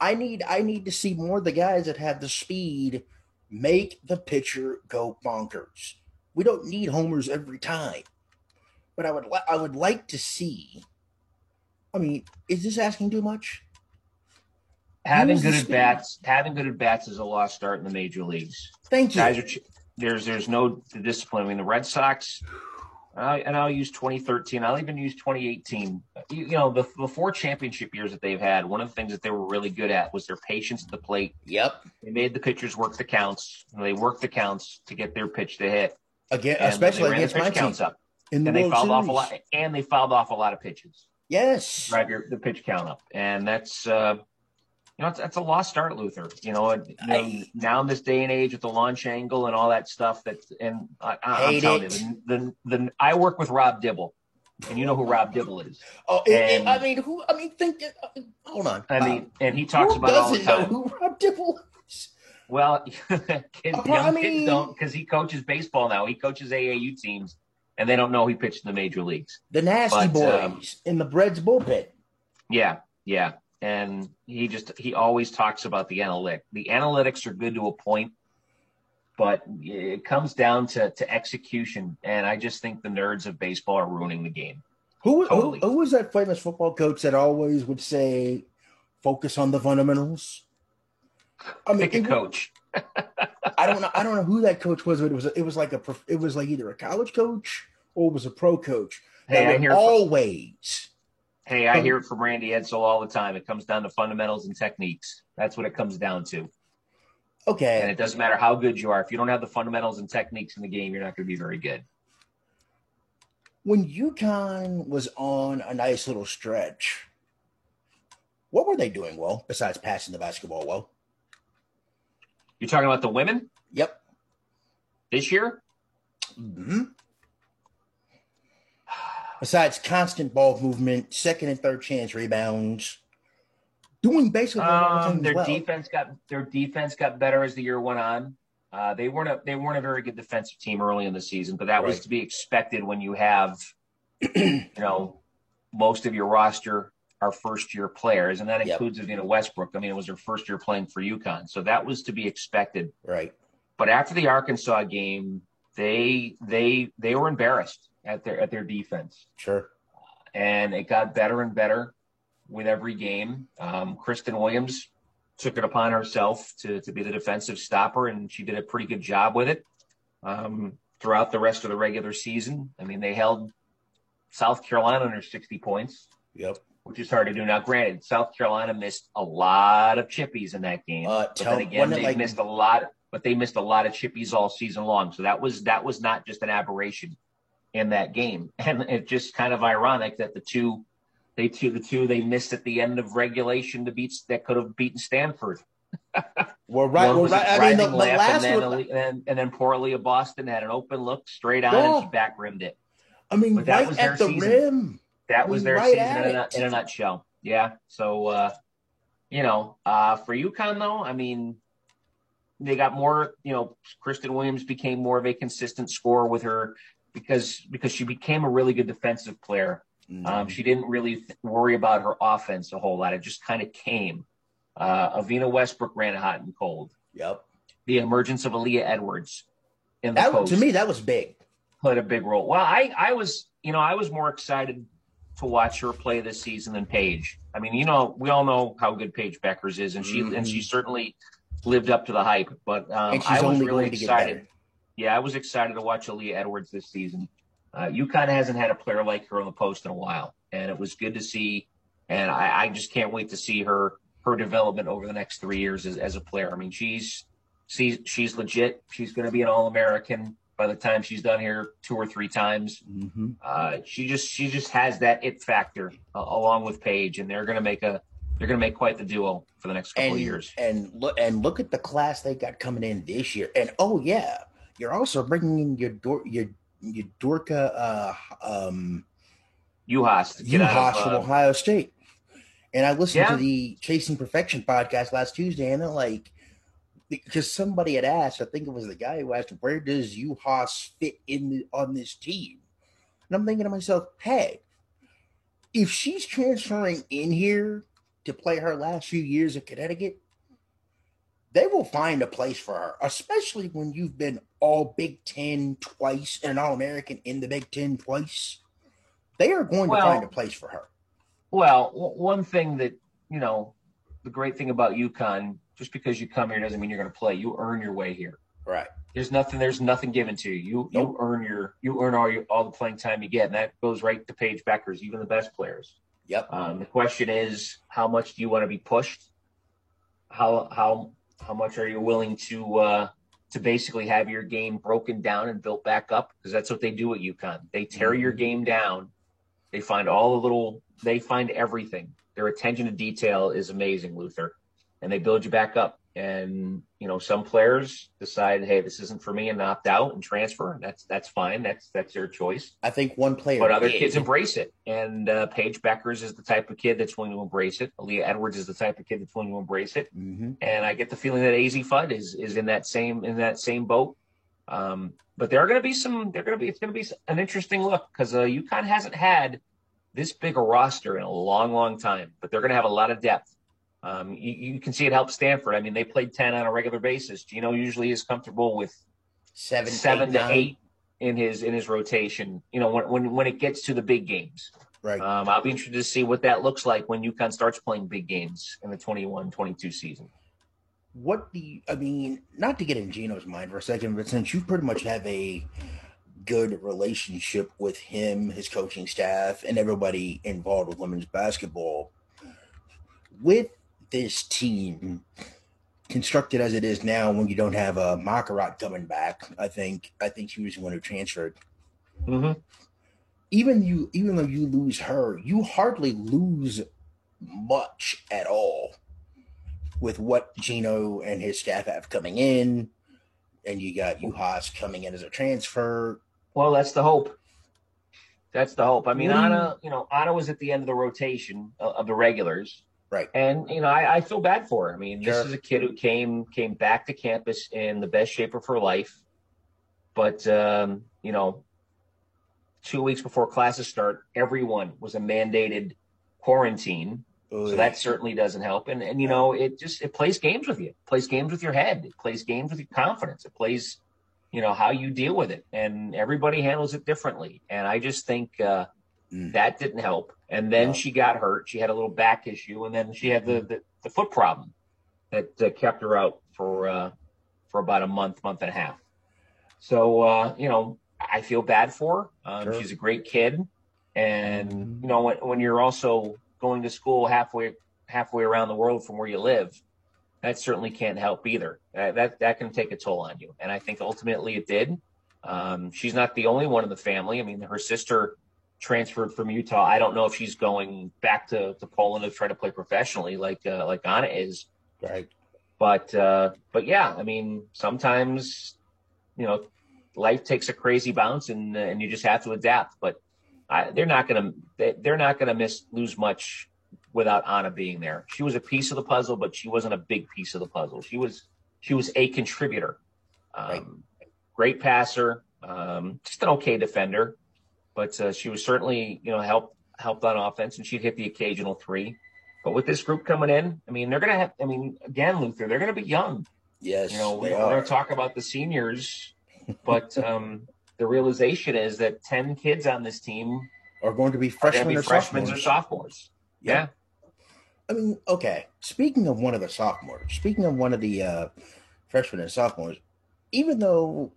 I need, I need to see more of the guys that have the speed make the pitcher go bonkers. We don't need homers every time, but I would, li- I would like to see. I mean, is this asking too much? having good at bats, having good at bats is a lost start in the major leagues. Thank you. Guys are there's there's no discipline. I mean, the Red Sox, and I'll use 2013. I'll even use 2018. You, you know, the, the four championship years that they've had, one of the things that they were really good at was their patience at the plate. Yep. They made the pitchers work the counts. They worked the counts to get their pitch to hit. Again, And especially against my pitch team. counts up, In the and they World fouled off a lot, and they fouled off a lot of pitches. Yes. drive your the pitch count up, and that's uh, you know it's, that's a lost start, Luther. You know, and, you know, I- now in this day and age with the launch angle and all that stuff. That and I, I, I'm telling it. you, the, the, the I work with Rob Dibble, and you know who Rob Dibble is. Oh, it- and- I mean, who? I mean, think. uh, hold on. I Uh, mean, and he talks about all the time. who Rob Dibble is? Well, kids, I young mean- kids don't because he coaches baseball now. He coaches AAU teams, and they don't know he pitched in the major leagues. The Nasty But, um, Boys in the Reds bullpen. Yeah, yeah. And he just he always talks about the analytic. The analytics are good to a point, but it comes down to to execution. And I just think the nerds of baseball are ruining the game. Who, Totally. who who was that famous football coach that always would say, "Focus on the fundamentals"? I mean, Pick a it- coach. I don't know. I don't know who that coach was, but it was it was like a it was like either a college coach or it was a pro coach. Hey, I hear always. Hey, I hear it from Randy Edsall all the time. It comes down to fundamentals and techniques. That's what it comes down to. Okay. And it doesn't matter how good you are. If you don't have the fundamentals and techniques in the game, you're not going to be very good. when UConn was on a nice little stretch, what were they doing well besides passing the basketball well? You're talking about the women Yep. this year? hmm Besides constant ball movement, second and third chance rebounds, doing basically Um, their well. defense got their defense got better as the year went on. Uh, they weren't a they weren't a very good defensive team early in the season, but that was to be expected when you have you know most of your roster are first year players, and that includes Yep. includes Evina Westbrook. I mean, it was her first year playing for UConn, so that was to be expected. right. But after the Arkansas game, they they they were embarrassed at their at their defense Sure. and it got better and better with every game. Um, Christyn Williams took it upon herself to, to be the defensive stopper, and she did a pretty good job with it um, throughout the rest of the regular season. I mean, they held South Carolina under 60 points, Yep. which is hard to do. Now, granted, South Carolina missed a lot of chippies in that game, Uh, but tell- then again, they like- missed a lot. But they missed a lot of chippies all season long, so that was that was not just an aberration in that game. And it's just kind of ironic that the two they two the two they missed at the end of regulation to beat that could have beaten Stanford. Well, right. Well, right. I mean, the, the last and then, one. and then and then poor Aliyah Boston had an open look straight on Yeah. and she back rimmed it. I mean, but that right was their at the season. rim. That was their Right season in a, in a nutshell. Yeah. So uh, you know, uh, for UConn though, I mean, they got more. You know, Christyn Williams became more of a consistent scorer with her because because she became a really good defensive player. Mm-hmm. Um, she didn't really th- worry about her offense a whole lot. It just kind of came. Uh, Evina Westbrook ran hot and cold. Yep. The emergence of Aaliyah Edwards in the That post to me, that was big. played a big role. Well, I, I was, you know, I was more excited to watch her play this season than Paige. I mean, you know, we all know how good Paige Bueckers is, and she Mhm. and she certainly lived up to the hype. But um, I was only really going to get excited. Yeah, I was excited to watch Aaliyah Edwards this season. Uh, UConn hasn't had a player like her on the post in a while, and it was good to see. And I, I just can't wait to see her her development over the next three years as, as a player. I mean, she's she's she's legit. She's going to be an All American by the time she's done here two or three times. hmm Uh, she just she just has that it factor uh, along with Paige, and they're going to make a they're going to make quite the duo for the next couple And of years. and look and look at the class they got coming in this year. And oh yeah, you're also bringing in your Dor- your your Dorka uh, um, Juhász, Juhász from uh, Ohio State. And I listened Yeah. to the Chasing Perfection podcast last Tuesday, and they're like, because somebody had asked, I think it was the guy who asked, where does Juhász fit in the, on this team? And I'm thinking to myself, hey, if she's transferring in here to play her last few years at Connecticut, they will find a place for her, especially when you've been all Big Ten twice and an All American in the Big Ten twice. They are going Well- to find a place for her. Well, w- one thing that you know, the great thing about UConn, just because you come here doesn't mean you're going to play. You earn your way here. Right. There's nothing. There's nothing given to you. You Nope. you earn your you earn all your all the playing time you get, and that goes right to Paige Bueckers, even the best players. Yep. Um, the question is, how much do you want to be pushed? How how how much are you willing to uh, to basically have your game broken down and built back up? Because that's what they do at UConn. They tear your mm-hmm. game down. They find all the little. They find everything. Their attention to detail is amazing, Luther, and they build you back up. And you know, some players decide, hey, this isn't for me, and opt out and transfer. That's that's fine. That's that's their choice. I think one player. But other did. kids embrace it. And uh, Paige Bueckers is the type of kid that's willing to embrace it. Aaliyah Edwards is the type of kid that's willing to embrace it. Mhm. And I get the feeling that Azzi Fudd is is in that same in that same boat. Um, but there are going to be some. They're going to be. It's going to be an interesting look because uh, UConn hasn't had this big a roster in a long, long time. But they're going to have a lot of depth. Um, you, you can see it help Stanford. I mean, they played ten on a regular basis. Gino usually is comfortable with Seven, seven eight, to nine. eight in his in his rotation. You know, when when when it gets to the big games. Right. Um, I'll be interested to see what that looks like when UConn starts playing big games in the 21-22 season. what do you, I mean, not to get in Gino's mind for a second, but since you pretty much have a good relationship with him, his coaching staff, and everybody involved with women's basketball, with this team constructed as it is now, when you don't have a Makurat coming back, I think I think she was the one who transferred. Mm-hmm. Even you, even though you lose her, you hardly lose much at all with what Gino and his staff have coming in, and you got Juhász coming in as a transfer. Well, that's the hope. That's the hope. I mean, What do you- Anna, you know, Anna was at the end of the rotation of, of the regulars, Right. and you know, I, I feel bad for her. I mean, Sure. this is a kid who came came back to campus in the best shape of her life, but um, you know, two weeks before classes start, everyone was a mandated quarantine. So that certainly doesn't help. And and you know, it just it plays games with you. It plays games with your head. It plays games with your confidence. It plays, you know, how you deal with it. And everybody handles it differently. And I just think uh, Mm. that didn't help. And then No. she got hurt. She had a little back issue, and then she had the the, the foot problem that uh, kept her out for uh, for about a month, month and a half. So uh, you know, I feel bad for her. Um, Sure. She's a great kid, and Mhm. you know, when when you're also going to school halfway halfway around the world from where you live, that certainly can't help either. That that, that can take a toll on you, and I think ultimately it did. Um, she's not the only one in the family. I mean, her sister transferred from Utah. I don't know if she's going back to, to Poland to try to play professionally, like uh, like Anna is. right. But uh, but yeah, I mean, sometimes you know, life takes a crazy bounce, and uh, and you just have to adapt. But I, they're not gonna they, they're not gonna miss lose much without Anna being there. She was a piece of the puzzle, but she wasn't a big piece of the puzzle. She was she was a contributor. Um, Right. Great passer, um, just an okay defender, but uh, she was certainly you know helped helped on offense, and she'd hit the occasional three. But with this group coming in, I mean, they're gonna have. I mean, again, Luther, they're gonna be young. Yes, You know, we, we're are. going to talk about the seniors, but um, the realization is that 10 kids on this team are going to be are freshmen be or freshmen sophomores. or sophomores. Yeah. I mean, okay. Speaking of one of the sophomores, speaking of one of the uh, freshmen and sophomores, even though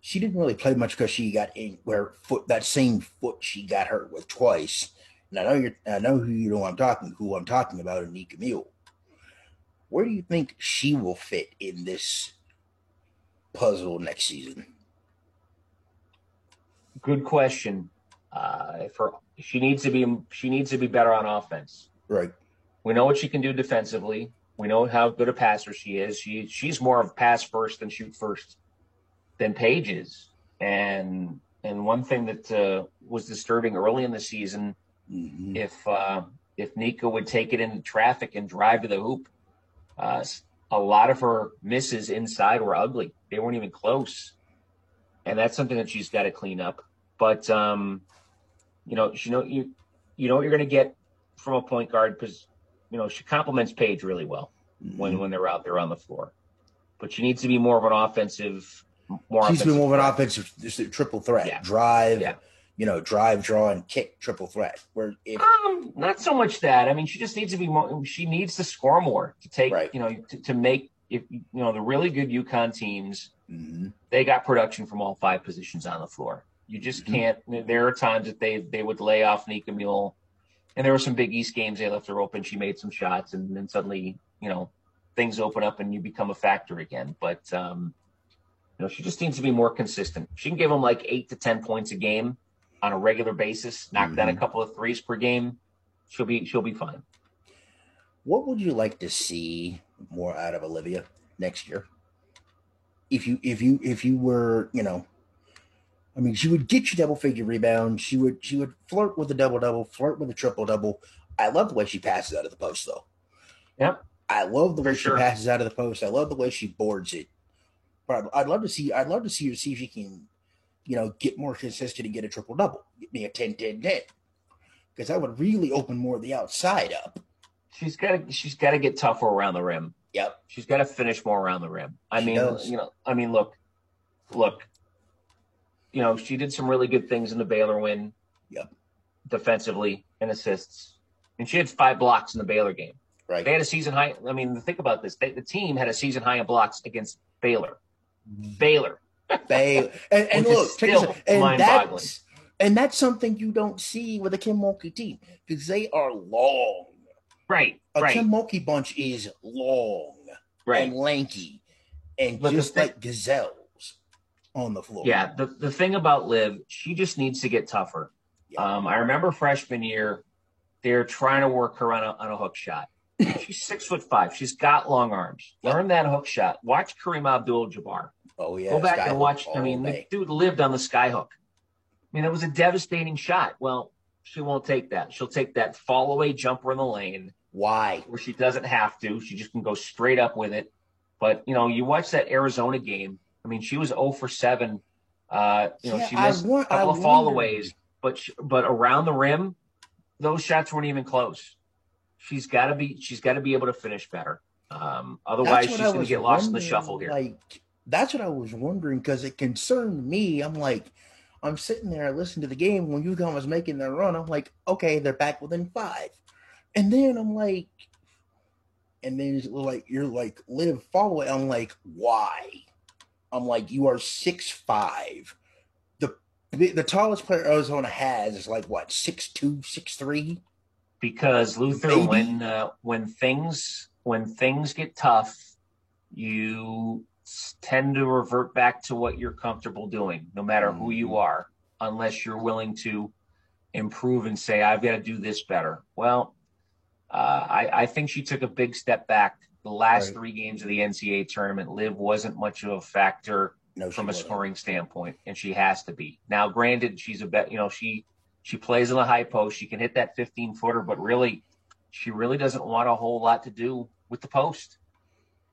she didn't really play much because she got in where foot that same foot she got hurt with twice. And I know you're, I know who you know I'm talking, who I'm talking about, Anika Mühl. Where do you think she will fit in this puzzle next season? Good question. Uh, for she needs to be she needs to be better on offense. Right. We know what she can do defensively. We know how good a passer she is. She she's more of pass first than shoot first than Pages. And and one thing that uh, was disturbing early in the season Mhm. if uh, if Nika would take it into traffic and drive to the hoop. Uh, a lot of her misses inside were ugly; they weren't even close, and that's something that she's got to clean up. But um, you know, you know you you know what you're going to get from a point guard because you know she complements Paige really well when when they're out there on the floor. But she needs to be more of an offensive, more. She's been more of an offensive just a triple threat. Yeah. Drive, Yeah. you know, drive, draw, and kick triple threat. Where if Um, not so much that. I mean, she just needs to be more. She needs to score more to take, Right. you know, to, to make if you know the really good UConn teams, hmm they got production from all five positions on the floor. You just Mhm. can't. There are times that they they would lay off Nika Mühl, and there were some Big East games they left her open. She made some shots, and then suddenly you know things open up and you become a factor again. But um, you know she just needs to be more consistent. She can give them like eight to ten points a game on a regular basis. Knock down a Mhm. couple of threes per game. She'll be she'll be fine. What would you like to see more out of Olivia next year? If you if you if you were you know, I mean, she would get you double figure rebounds. She would she would flirt with a double double, flirt with a triple double. I love the way she passes out of the post though. Yep. I love the way For she sure. passes out of the post. I love the way she boards it. But I'd, I'd love to see I'd love to see you see if you can, you know, get more consistent and get a triple double. Get me a 10-10-10. Because that would really open more of the outside up. She's got to she's got to get tougher around the rim. Yep. She's got to finish more around the rim. I She mean, does. you know, I mean, look, look, you know, she did some really good things in the Baylor win. Yep. Defensively and assists, and she had five blocks in the Baylor game. Right. They had a season high. I mean, think about this. They, the team had a season high in blocks against Baylor. Baylor. They and, and look, check this out. and that's and that's something you don't see with a Kim Mulkey team because they are long. Right. A right. Kim Mulkey bunch is long right. and lanky and But just thing- like gazelles on the floor. Yeah, the, the thing about Liv, she just needs to get tougher. Yeah. Um, I remember freshman year, they're trying to work her on a, on a hook shot. She's six foot five. She's got long arms. Learn that hook shot. Watch Kareem Abdul-Jabbar. Oh yeah. Go back Skyhook and watch. I mean, the dude lived on the skyhook. I mean, it was a devastating shot. Well, she won't take that. She'll take that fall away jumper in the lane why? where she doesn't have to. She just can go straight up with it. But you know, you watch that Arizona game. I mean, she was 0 for 7. Uh, you know, Yeah, she missed a couple I of fallaways, but sh but around the rim, those shots weren't even close. She's got to be she's got to be able to finish better. Um, otherwise, she's going to get lost in the shuffle here. Like that's what I was wondering because it concerned me. I'm like, I'm sitting there I listening to the game when UConn was making their run. I'm like, okay, they're back within five, and then I'm like, and then it's like you're like live follow it. I'm like, why? I'm like, you are six five. The the tallest player Arizona has is like what six two, six three. because Luther, Maybe. when uh, when things when things get tough, you tend to revert back to what you're comfortable doing, no matter who you Mhm. are, unless you're willing to improve and say, "I've got to do this better." Well, uh, I, I think she took a big step back. The last Right. three games of the NCAA tournament, Liv wasn't much of a factor No, from a wasn't. scoring standpoint, and she has to be. Now, granted, she's a bet. You know, she she plays in the high post. She can hit that 15 footer, but really, she really doesn't want a whole lot to do with the post.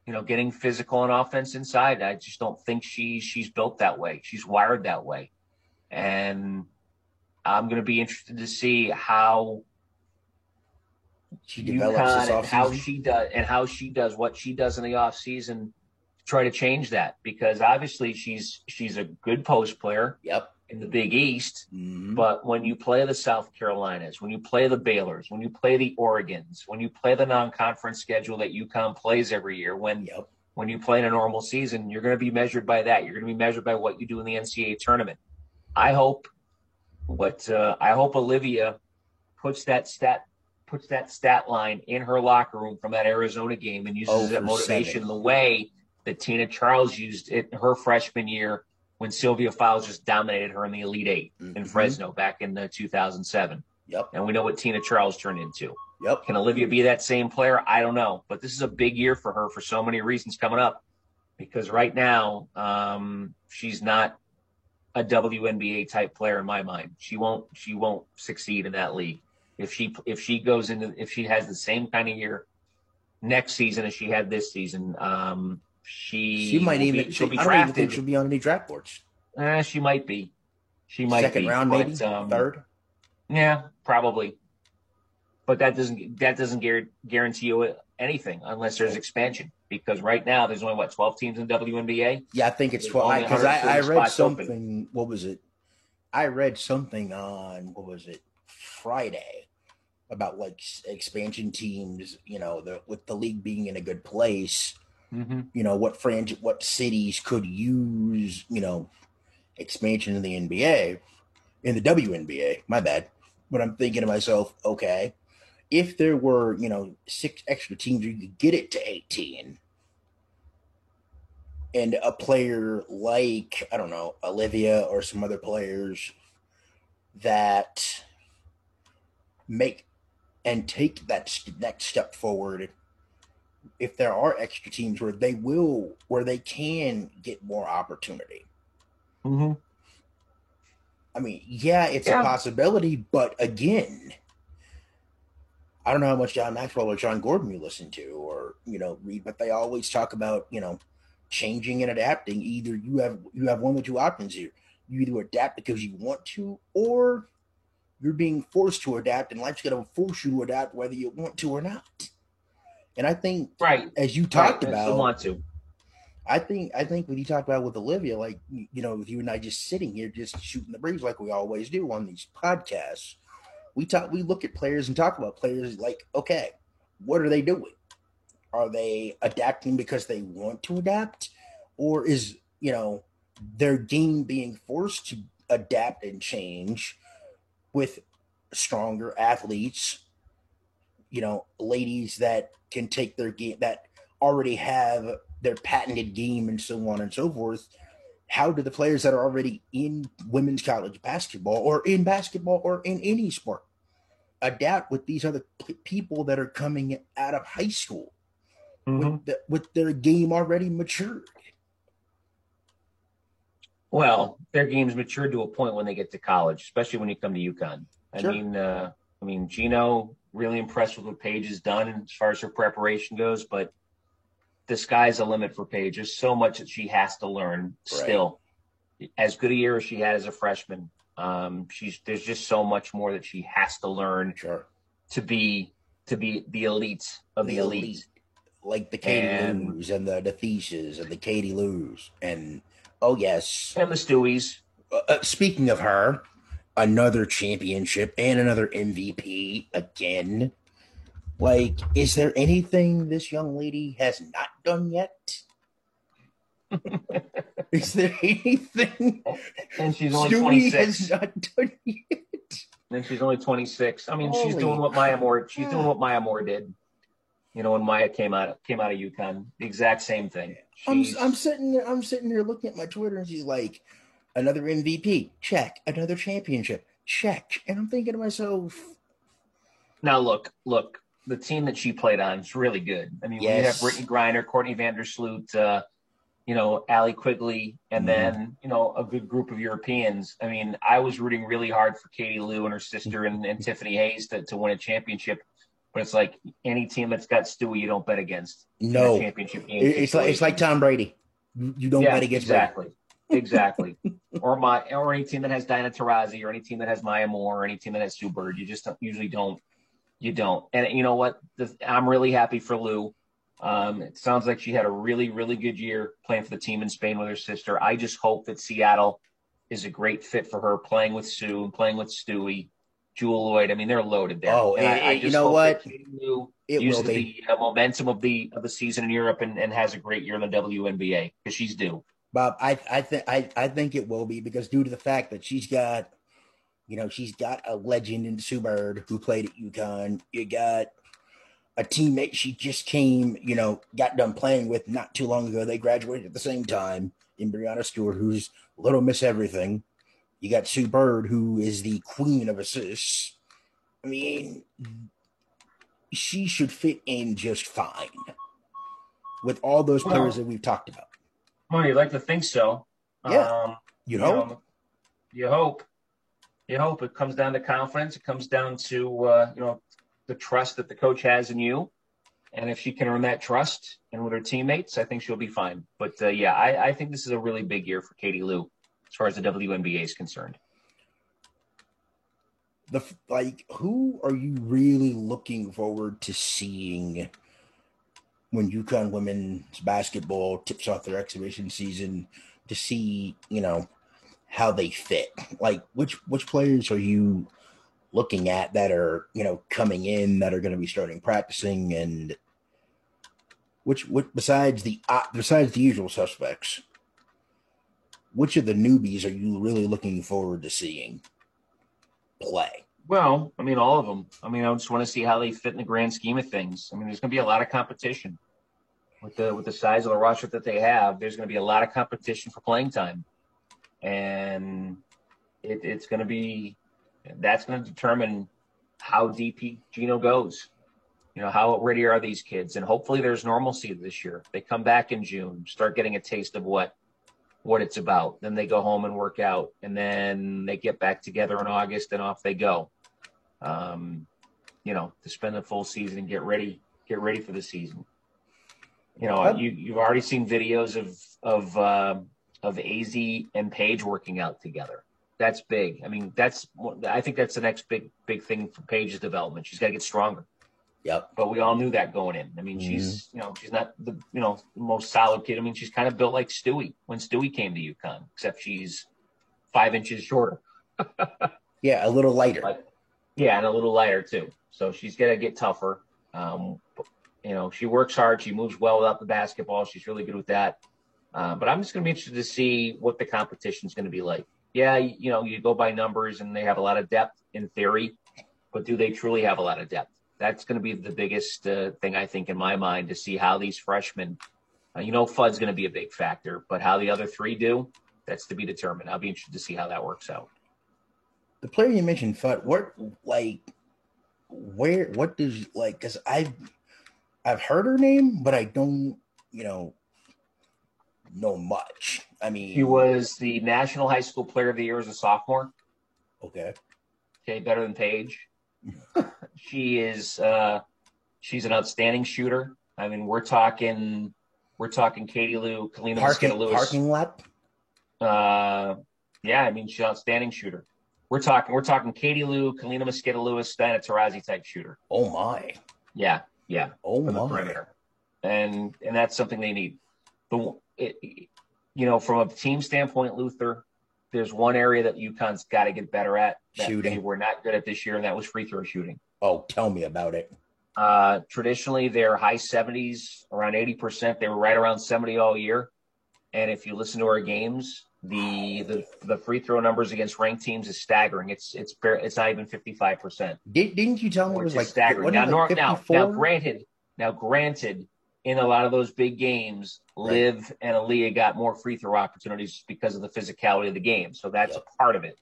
You know, getting physical and offense inside. I just don't think she she's built that way. She's wired that way, and I'm going to be interested to see how She develops UConn and how she does and how she does what she does in the off season try to change that because obviously she's she's a good post player Yep. In the Big East, Mhm. but when you play the South Carolinas, when you play the Baylors, when you play the Oregons, when you play the non-conference schedule that UConn plays every year, when Yep. when you play in a normal season, you're going to be measured by that. You're going to be measured by what you do in the NCAA tournament. I hope what uh, I hope Olivia puts that stat puts that stat line in her locker room from that Arizona game and uses Oh, that motivation seven. the way that Tina Charles used it her freshman year when Sylvia Fowles just dominated her in the Elite 8 in Mhm. Fresno back in the 2007. Yep. And we know what Tina Charles turned into. Yep. Can Olivia be that same player? I don't know, but this is a big year for her for so many reasons coming up. Because right now, um, she's not a WNBA type player in my mind. She won't. She won't succeed in that league if she if she goes into if she has the same kind of year next season as she had this season. Um, she She might even. be, she, she'll be I don't even think drafted. she'll be on any draft boards. Eh, she might be. She might Second be, round, but, maybe um, third. yeah, probably. But that doesn't that doesn't guarantee you anything unless there's expansion. Because right now there's only what 12 teams in WNBA. Yeah, I think it's there's twelve. Because I, I read spots open. something. What was it? I read something on what was it Friday about like expansion teams. You know, the, with the league being in a good place, Mm-hmm. You know what franchise, what cities could use you know expansion in the NBA, in the WNBA. My bad. But I'm thinking to myself, okay, if there were you know six extra teams, you could get it to 18 and a player like I don't know Olivia or some other players that make and take that next step forward if there are extra teams where they will where they can get more opportunity Mm-hmm. i mean yeah it's Yeah. a possibility but again i don't know how much john maxwell or jon gordon you listen to or you know read but they always talk about you know changing and adapting either you have you have one or two options here you either adapt because you want to or you're being forced to adapt and life's going to force you to adapt whether you want to or not and i think Right. as you talked right. I about still want to. I think I think when you talked about with Olivia, like you know, with you and I just sitting here, just shooting the breeze like we always do on these podcasts. We talk, we look at players and talk about players like, okay, what are they doing? Are they adapting because they want to adapt, or is you know their game being forced to adapt and change with stronger athletes? You know, ladies that can take their game that already have their patented game and so on and so forth. How do the players that are already in women's college basketball or in basketball or in any sport adapt with these other p- people that are coming out of high school Mhm. with, the, with their game already matured? Well, their game's matured to a point when they get to college, especially when you come to UConn. I Sure. mean, uh, I mean, Gino really impressed with what Paige has done as far as her preparation goes, but the sky's the limit for Paige. There's so much that she has to learn still. As good a year as she had as a freshman, um, she's there's just so much more that she has to learn Sure. to be to be the elite of the, elite. Like the Katie And- Lou's and the, the Theses and the Katie Lou's. And oh, yes. And the Stewies. Uh, uh, speaking of her, another championship and another MVP again. Like, is there anything this young lady has not done yet? is there anything And she's only Stewie 26. has not done yet? And she's only 26. I mean, she's doing what Maya Moore. She's doing what Maya Moore did. You know, when Maya came out came out of UConn, the exact same thing. I'm I'm sitting there, I'm sitting here looking at my Twitter and she's like, another MVP, check, another championship, check. And I'm thinking to myself, now look, look. The team that she played on is really good. I mean, we Yes. have Brittney Griner, Courtney Vandersloot, uh, you know, Allie Quigley, and Mhm. then you know a good group of Europeans. I mean, I was rooting really hard for Katie Lou and her sister and, and Tiffany Hayes to, to win a championship. But it's like any team that's got Stewie, you don't bet against. no, championship game. It- it's like it's like Tom Brady. You don't bet against Brady. Exactly, or my or any team that has Diana Taurasi, or any team that has Maya Moore, or any team that has Sue Bird. You just don't, usually don't. You don't. And you know what? The, I'm really happy for Lou. Um, it sounds like she had a really, really good year playing for the team in Spain with her sister. I just hope that Seattle is a great fit for her, playing with Sue and playing with Stewie, Jewell Loyd. I mean, they're loaded there. Oh, And I- it- I you know what? Lou It will uses be. the uh, momentum of the of the season in Europe and, and has a great year in the WNBA because she's due. Bob, I I think I, I think it will be because due to the fact that she's got, you know, she's got a legend in Sue Bird who played at UConn. You got a teammate she just came, you know, got done playing with not too long ago. They graduated at the same time in Breanna Stewart, who's Little Miss Everything. You got Sue Bird, who is the queen of assists. I mean, she should fit in just fine with all those players that we've talked about. Well, you'd like to think so. Yeah. Um, You know, know, you hope. You hope it comes down to confidence. It comes down to uh, you know the trust that the coach has in you, and if she can earn that trust and with her teammates, I think she'll be fine. But uh, yeah, I, I think this is a really big year for Katie Lou as far as the WNBA is concerned. the like who are you really looking forward to seeing when UConn women's basketball tips off their exhibition season to see, you know, how they fit? Like which which players are you looking at that are, you know, coming in that are going to be starting practicing and which, which besides the uh, besides the usual suspects, which of the newbies are you really looking forward to seeing play? Well, I mean, all of them. I mean, I just want to see how they fit in the grand scheme of things. I mean, there's going to be a lot of competition with the with the size of the roster that they have. There's going to be a lot of competition for playing time, and it, it's going to be that's going to determine how deep Gino goes. You know, how ready are these kids? And hopefully, there's normalcy this year. They come back in June, start getting a taste of what what it's about. Then they go home and work out, and then they get back together in August, and off they go um, you know, to spend the full season and get ready, get ready for the season. You know, you you've already seen videos of of uh, of Az and Paige working out together. That's big. I mean, that's I think that's the next big big thing for Paige's development. She's got to get stronger. Yep. But we all knew that going in. I mean, mm-hmm. she's you know she's not the you know most solid kid. I mean, she's kind of built like Stewie when Stewie came to UConn, except she's five inches shorter. yeah, a little lighter. But, yeah, and a little lighter too. So she's gonna get tougher. Um, you know, she works hard. She moves well without the basketball. She's really good with that. Uh, but I'm just gonna be interested to see what the competition is gonna be like. Yeah, you know, you go by numbers and they have a lot of depth in theory, but do they truly have a lot of depth? That's going to be the biggest uh, thing I think in my mind to see how these freshmen, uh, you know, Fudd's going to be a big factor, but how the other three do, that's to be determined. I'll be interested to see how that works out the player you mentioned, Fudd, what like where what does like because I've I've heard her name, but I don't you know know much. I mean, she was the National High School Player of the Year as a sophomore. Okay. Okay, better than Paige. she is uh she's an outstanding shooter. I mean, we're talking we're talking Katie Lou, Kaleena parking, Lewis. Parking lot. Uh, yeah, I mean, she's an outstanding shooter. We're talking we're talking Katie Lou, Kaleena Mosqueda Lewis, Diana Taurasi type shooter. Oh my. Yeah, yeah. Oh my. The perimeter. And and that's something they need. But it, you know, from a team standpoint, Luther, there's one area that UConn's got to get better at. That shooting. They were not good at this year, and that was free throw shooting. Oh, tell me about it. Uh, traditionally, they're high 70s, around 80%. They were right around 70 all year. And if you listen to our games, the the the free throw numbers against ranked teams is staggering. It's it's it's not even fifty five percent. Didn't you tell me it was like staggering? Now, like now, now, granted, now granted, in a lot of those big games, right. Liv and Aaliyah got more free throw opportunities because of the physicality of the game. So that's yep. a part of it.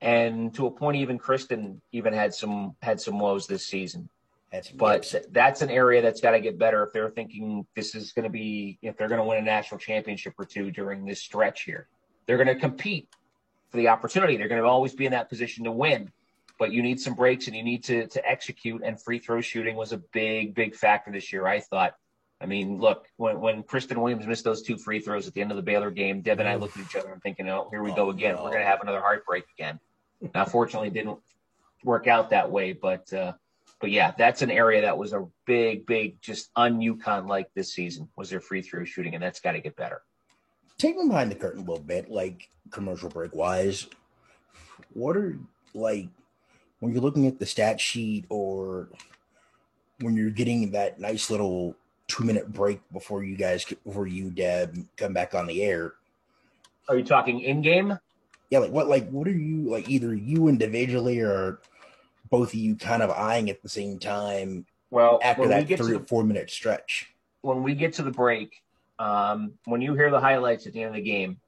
And to a point, even Christyn even had some had some woes this season. That's but that's an area that's got to get better if they're thinking this is going to be if they're going to win a national championship or two during this stretch here. They're going to compete for the opportunity. They're going to always be in that position to win, but you need some breaks and you need to to execute. And free throw shooting was a big big factor this year. I thought. I mean, look when when Christyn Williams missed those two free throws at the end of the Baylor game, Deb and I looked at each other and thinking, oh, here we go again. We're going to have another heartbreak again. Now, fortunately, it didn't work out that way, but. uh but yeah, that's an area that was a big, big, just un UConn like this season was their free throw shooting, and that's got to get better. Take me behind the curtain a little bit, like commercial break wise. What are like when you're looking at the stat sheet or when you're getting that nice little two minute break before you guys before you Deb come back on the air? Are you talking in game? Yeah, like what like what are you like either you individually or both of you kind of eyeing at the same time. Well, after that three or four minute stretch, when we get to the break, um, when you hear the highlights at the end of the game,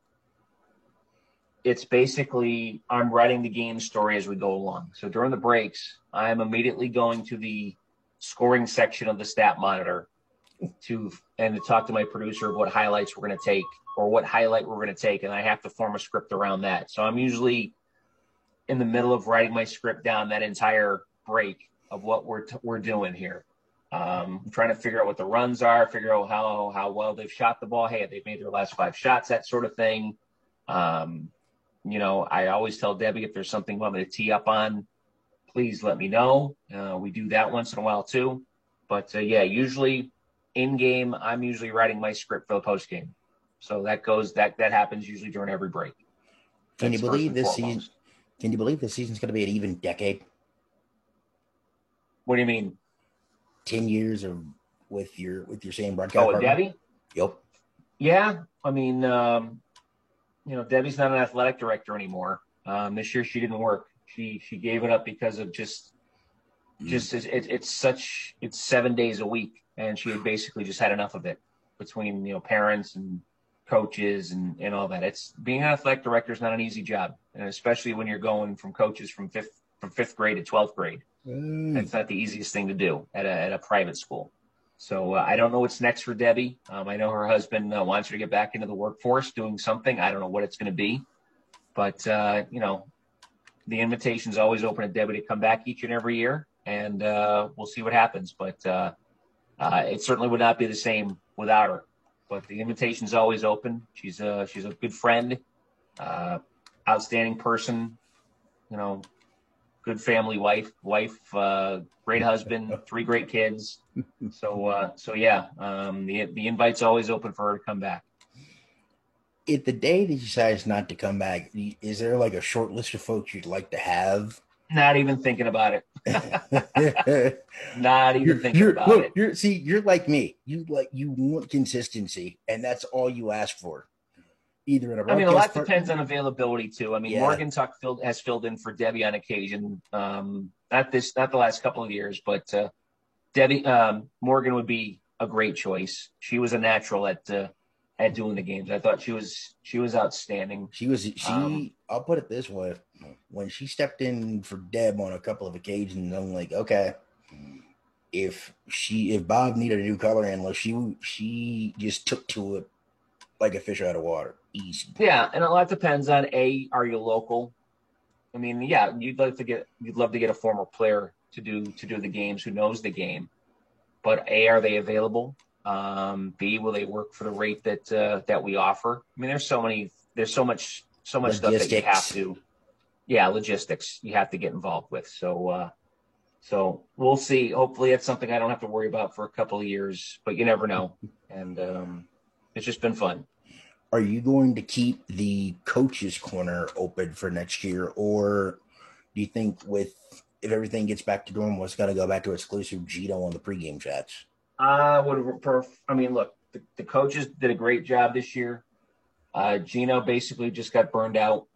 it's basically I'm writing the game story as we go along. So during the breaks, I am immediately going to the scoring section of the stat monitor to and to talk to my producer of what highlights we're going to take or what highlight we're going to take, and I have to form a script around that. So I'm usually in the middle of writing my script down that entire break of what we're t- we're doing here. Um, I'm trying to figure out what the runs are, figure out how how well they've shot the ball. Hey, they've made their last five shots, that sort of thing. Um, you know, I always tell Debbie if there's something you want me to tee up on, please let me know. Uh, we do that once in a while too. But uh, yeah, usually in game, I'm usually writing my script for the post game. So that goes that that happens usually during every break. Can That's you believe this season? Can you believe this season's going to be an even decade? What do you mean? 10 years of with your with your same broadcast? Oh, Debbie. Yep. Yeah, I mean, um, you know, Debbie's not an athletic director anymore. Um, this year she didn't work. She she gave it up because of just mm. just it, it's such it's seven days a week, and she had basically just had enough of it between you know parents and coaches and and all that. It's being an athletic director is not an easy job, and especially when you're going from coaches from fifth from fifth grade to twelfth grade. Mm. It's not the easiest thing to do at a at a private school. So uh, I don't know what's next for Debbie. Um, I know her husband uh, wants her to get back into the workforce, doing something. I don't know what it's going to be, but uh, you know, the invitation is always open to Debbie to come back each and every year, and uh, we'll see what happens. But uh, uh, it certainly would not be the same without her. But the invitation is always open. She's a she's a good friend, outstanding person. You know, good family wife, wife, uh, great husband, three great kids. So, uh, so yeah, um, the the invite's always open for her to come back. If the day that she decides not to come back, is there like a short list of folks you'd like to have? Not even thinking about it. not even you're, thinking you're, about look, it. You're, see, you're like me. You like you want consistency, and that's all you ask for either in a I mean, a lot part- depends on availability too. I mean, yeah. Morgan Tuck filled, has filled in for Debbie on occasion. Um, not this, not the last couple of years, but uh, Debbie um, Morgan would be a great choice. She was a natural at uh, at doing the games. I thought she was she was outstanding. She was she. Um, I'll put it this way: when she stepped in for Deb on a couple of occasions, I'm like, okay. If she if Bob needed a new color handler, she she just took to it like a fish out of water. Easy. Yeah, and a lot depends on a are you local? I mean, yeah, you'd like to get you'd love to get a former player to do to do the games who knows the game, but a are they available? Um, B will they work for the rate that uh, that we offer? I mean, there's so many there's so much so much logistics. stuff that you have to yeah logistics you have to get involved with. So uh, so we'll see. Hopefully, it's something I don't have to worry about for a couple of years, but you never know. And um, it's just been fun are you going to keep the coaches corner open for next year or do you think with if everything gets back to normal it's going to go back to exclusive Gino on the pregame chats i would i mean look the, the, coaches did a great job this year uh, Gino basically just got burned out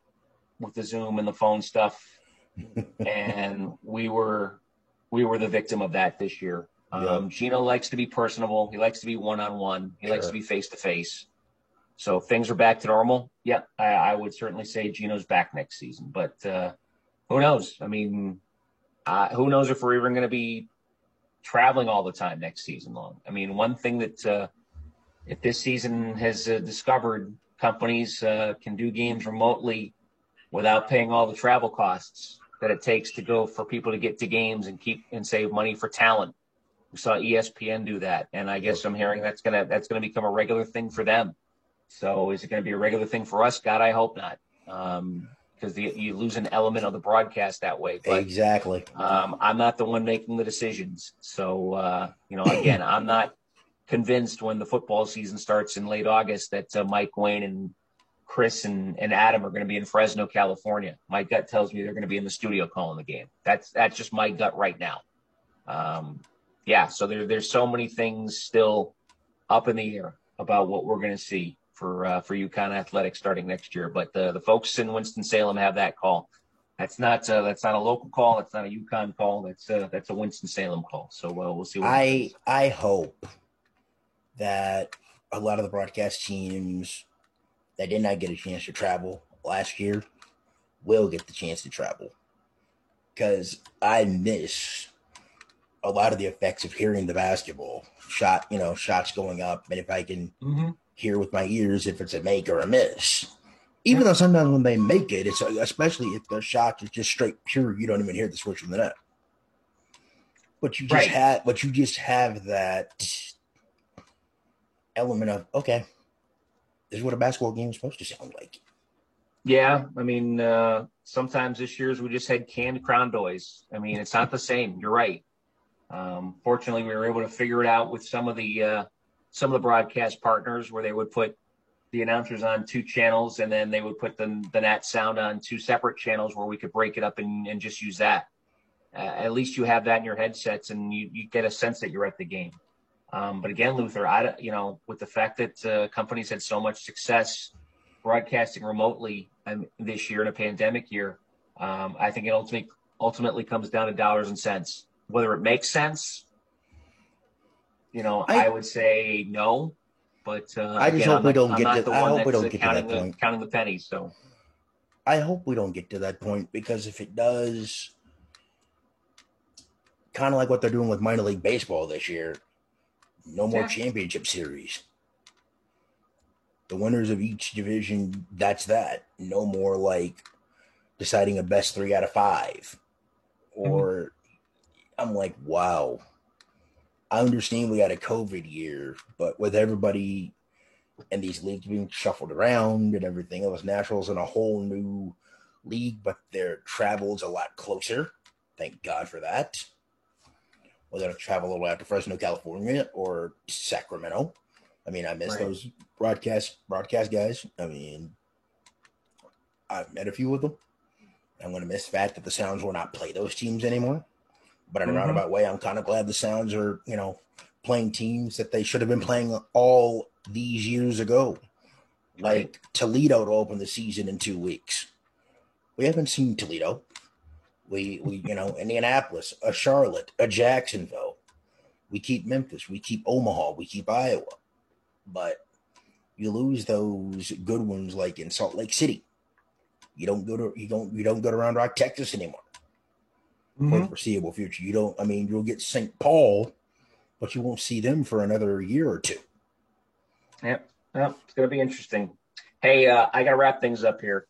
with the zoom and the phone stuff and we were we were the victim of that this year um, yep. Gino likes to be personable. He likes to be one on one. He sure. likes to be face to face. So if things are back to normal, yeah, I, I would certainly say Gino's back next season. But uh, who knows? I mean, uh, who knows if we're even going to be traveling all the time next season long? I mean, one thing that uh, if this season has uh, discovered, companies uh, can do games remotely without paying all the travel costs that it takes to go for people to get to games and keep and save money for talent. We saw ESPN do that, and I guess I'm hearing that's gonna that's gonna become a regular thing for them. So is it going to be a regular thing for us? God, I hope not. Um, because you lose an element of the broadcast that way. But, exactly. Um, I'm not the one making the decisions. So, uh, you know, again, I'm not convinced when the football season starts in late August that uh, Mike Wayne and Chris and, and Adam are going to be in Fresno, California. My gut tells me they're going to be in the studio calling the game. That's that's just my gut right now. Um, yeah, so there, there's so many things still up in the air about what we're going to see for uh, for UConn athletics starting next year. But the the folks in Winston Salem have that call. That's not uh, that's not a local call. That's not a UConn call. That's uh, that's a Winston Salem call. So uh, we'll see. I I hope that a lot of the broadcast teams that did not get a chance to travel last year will get the chance to travel because I miss a lot of the effects of hearing the basketball shot, you know, shots going up, and if I can mm-hmm hear with my ears if it's a make or a miss. Even though sometimes when they make it, it's especially if the shot is just straight pure, you don't even hear the switch from the net. But you just right. have, but you just have that element of okay, this is what a basketball game is supposed to sound like. Yeah, I mean, uh, sometimes this year's we just had canned crown. I mean, it's not the same. You're right. Um, fortunately, we were able to figure it out with some of the uh, some of the broadcast partners where they would put the announcers on two channels and then they would put the, the nat sound on two separate channels where we could break it up and, and just use that. Uh, at least you have that in your headsets and you, you get a sense that you're at the game. Um, but again, Luther, I you know with the fact that uh, companies had so much success broadcasting remotely um, this year in a pandemic year, um, I think it ultimately ultimately comes down to dollars and cents. Whether it makes sense, you know, I, I would say no. But uh, I just again, hope I'm we don't get to. the I hope we don't uh, get to that the point. counting the pennies. So I hope we don't get to that point because if it does, kind of like what they're doing with minor league baseball this year, no more Yeah. championship series. The winners of each division, that's that. No more like deciding a best three out of five. Mm-hmm. Or I'm like, wow. I understand we had a COVID year, but with everybody and these leagues being shuffled around and everything else, Nationals in a whole new league, but their travel's a lot closer. Thank God for that. We're gonna travel a little out to Fresno, California, or Sacramento. I mean, I miss Right. those broadcast broadcast guys. I mean, I've met a few of them. I'm gonna miss the fact that the Sounds will not play those teams anymore. But in a Mhm. roundabout way, I'm kind of glad the Sounds are, you know, playing teams that they should have been playing all these years ago. Like Toledo to open the season in two weeks. We haven't seen Toledo. We we you know Indianapolis, a Charlotte, a Jacksonville. We keep Memphis, we keep Omaha, we keep Iowa, but you lose those good ones like in Salt Lake City. You don't go to you don't you don't go to Round Rock, Texas anymore for the foreseeable future. You don't. I mean, you'll get St. Paul, but you won't see them for another year or two. Yep. Well, it's going to be interesting. Hey, uh, I got to wrap things up here.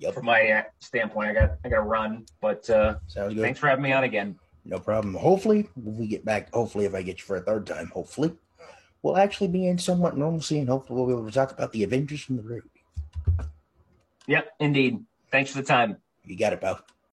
Yep, From my uh, standpoint, I got I got to run. But uh, sounds good. thanks for having me on again. No problem. Hopefully, we get back, hopefully, if I get you for a third time, hopefully, we'll actually be in somewhat normalcy and hopefully we'll be able to talk about the Avengers from the road. Yep, indeed. Thanks for the time. You got it, pal.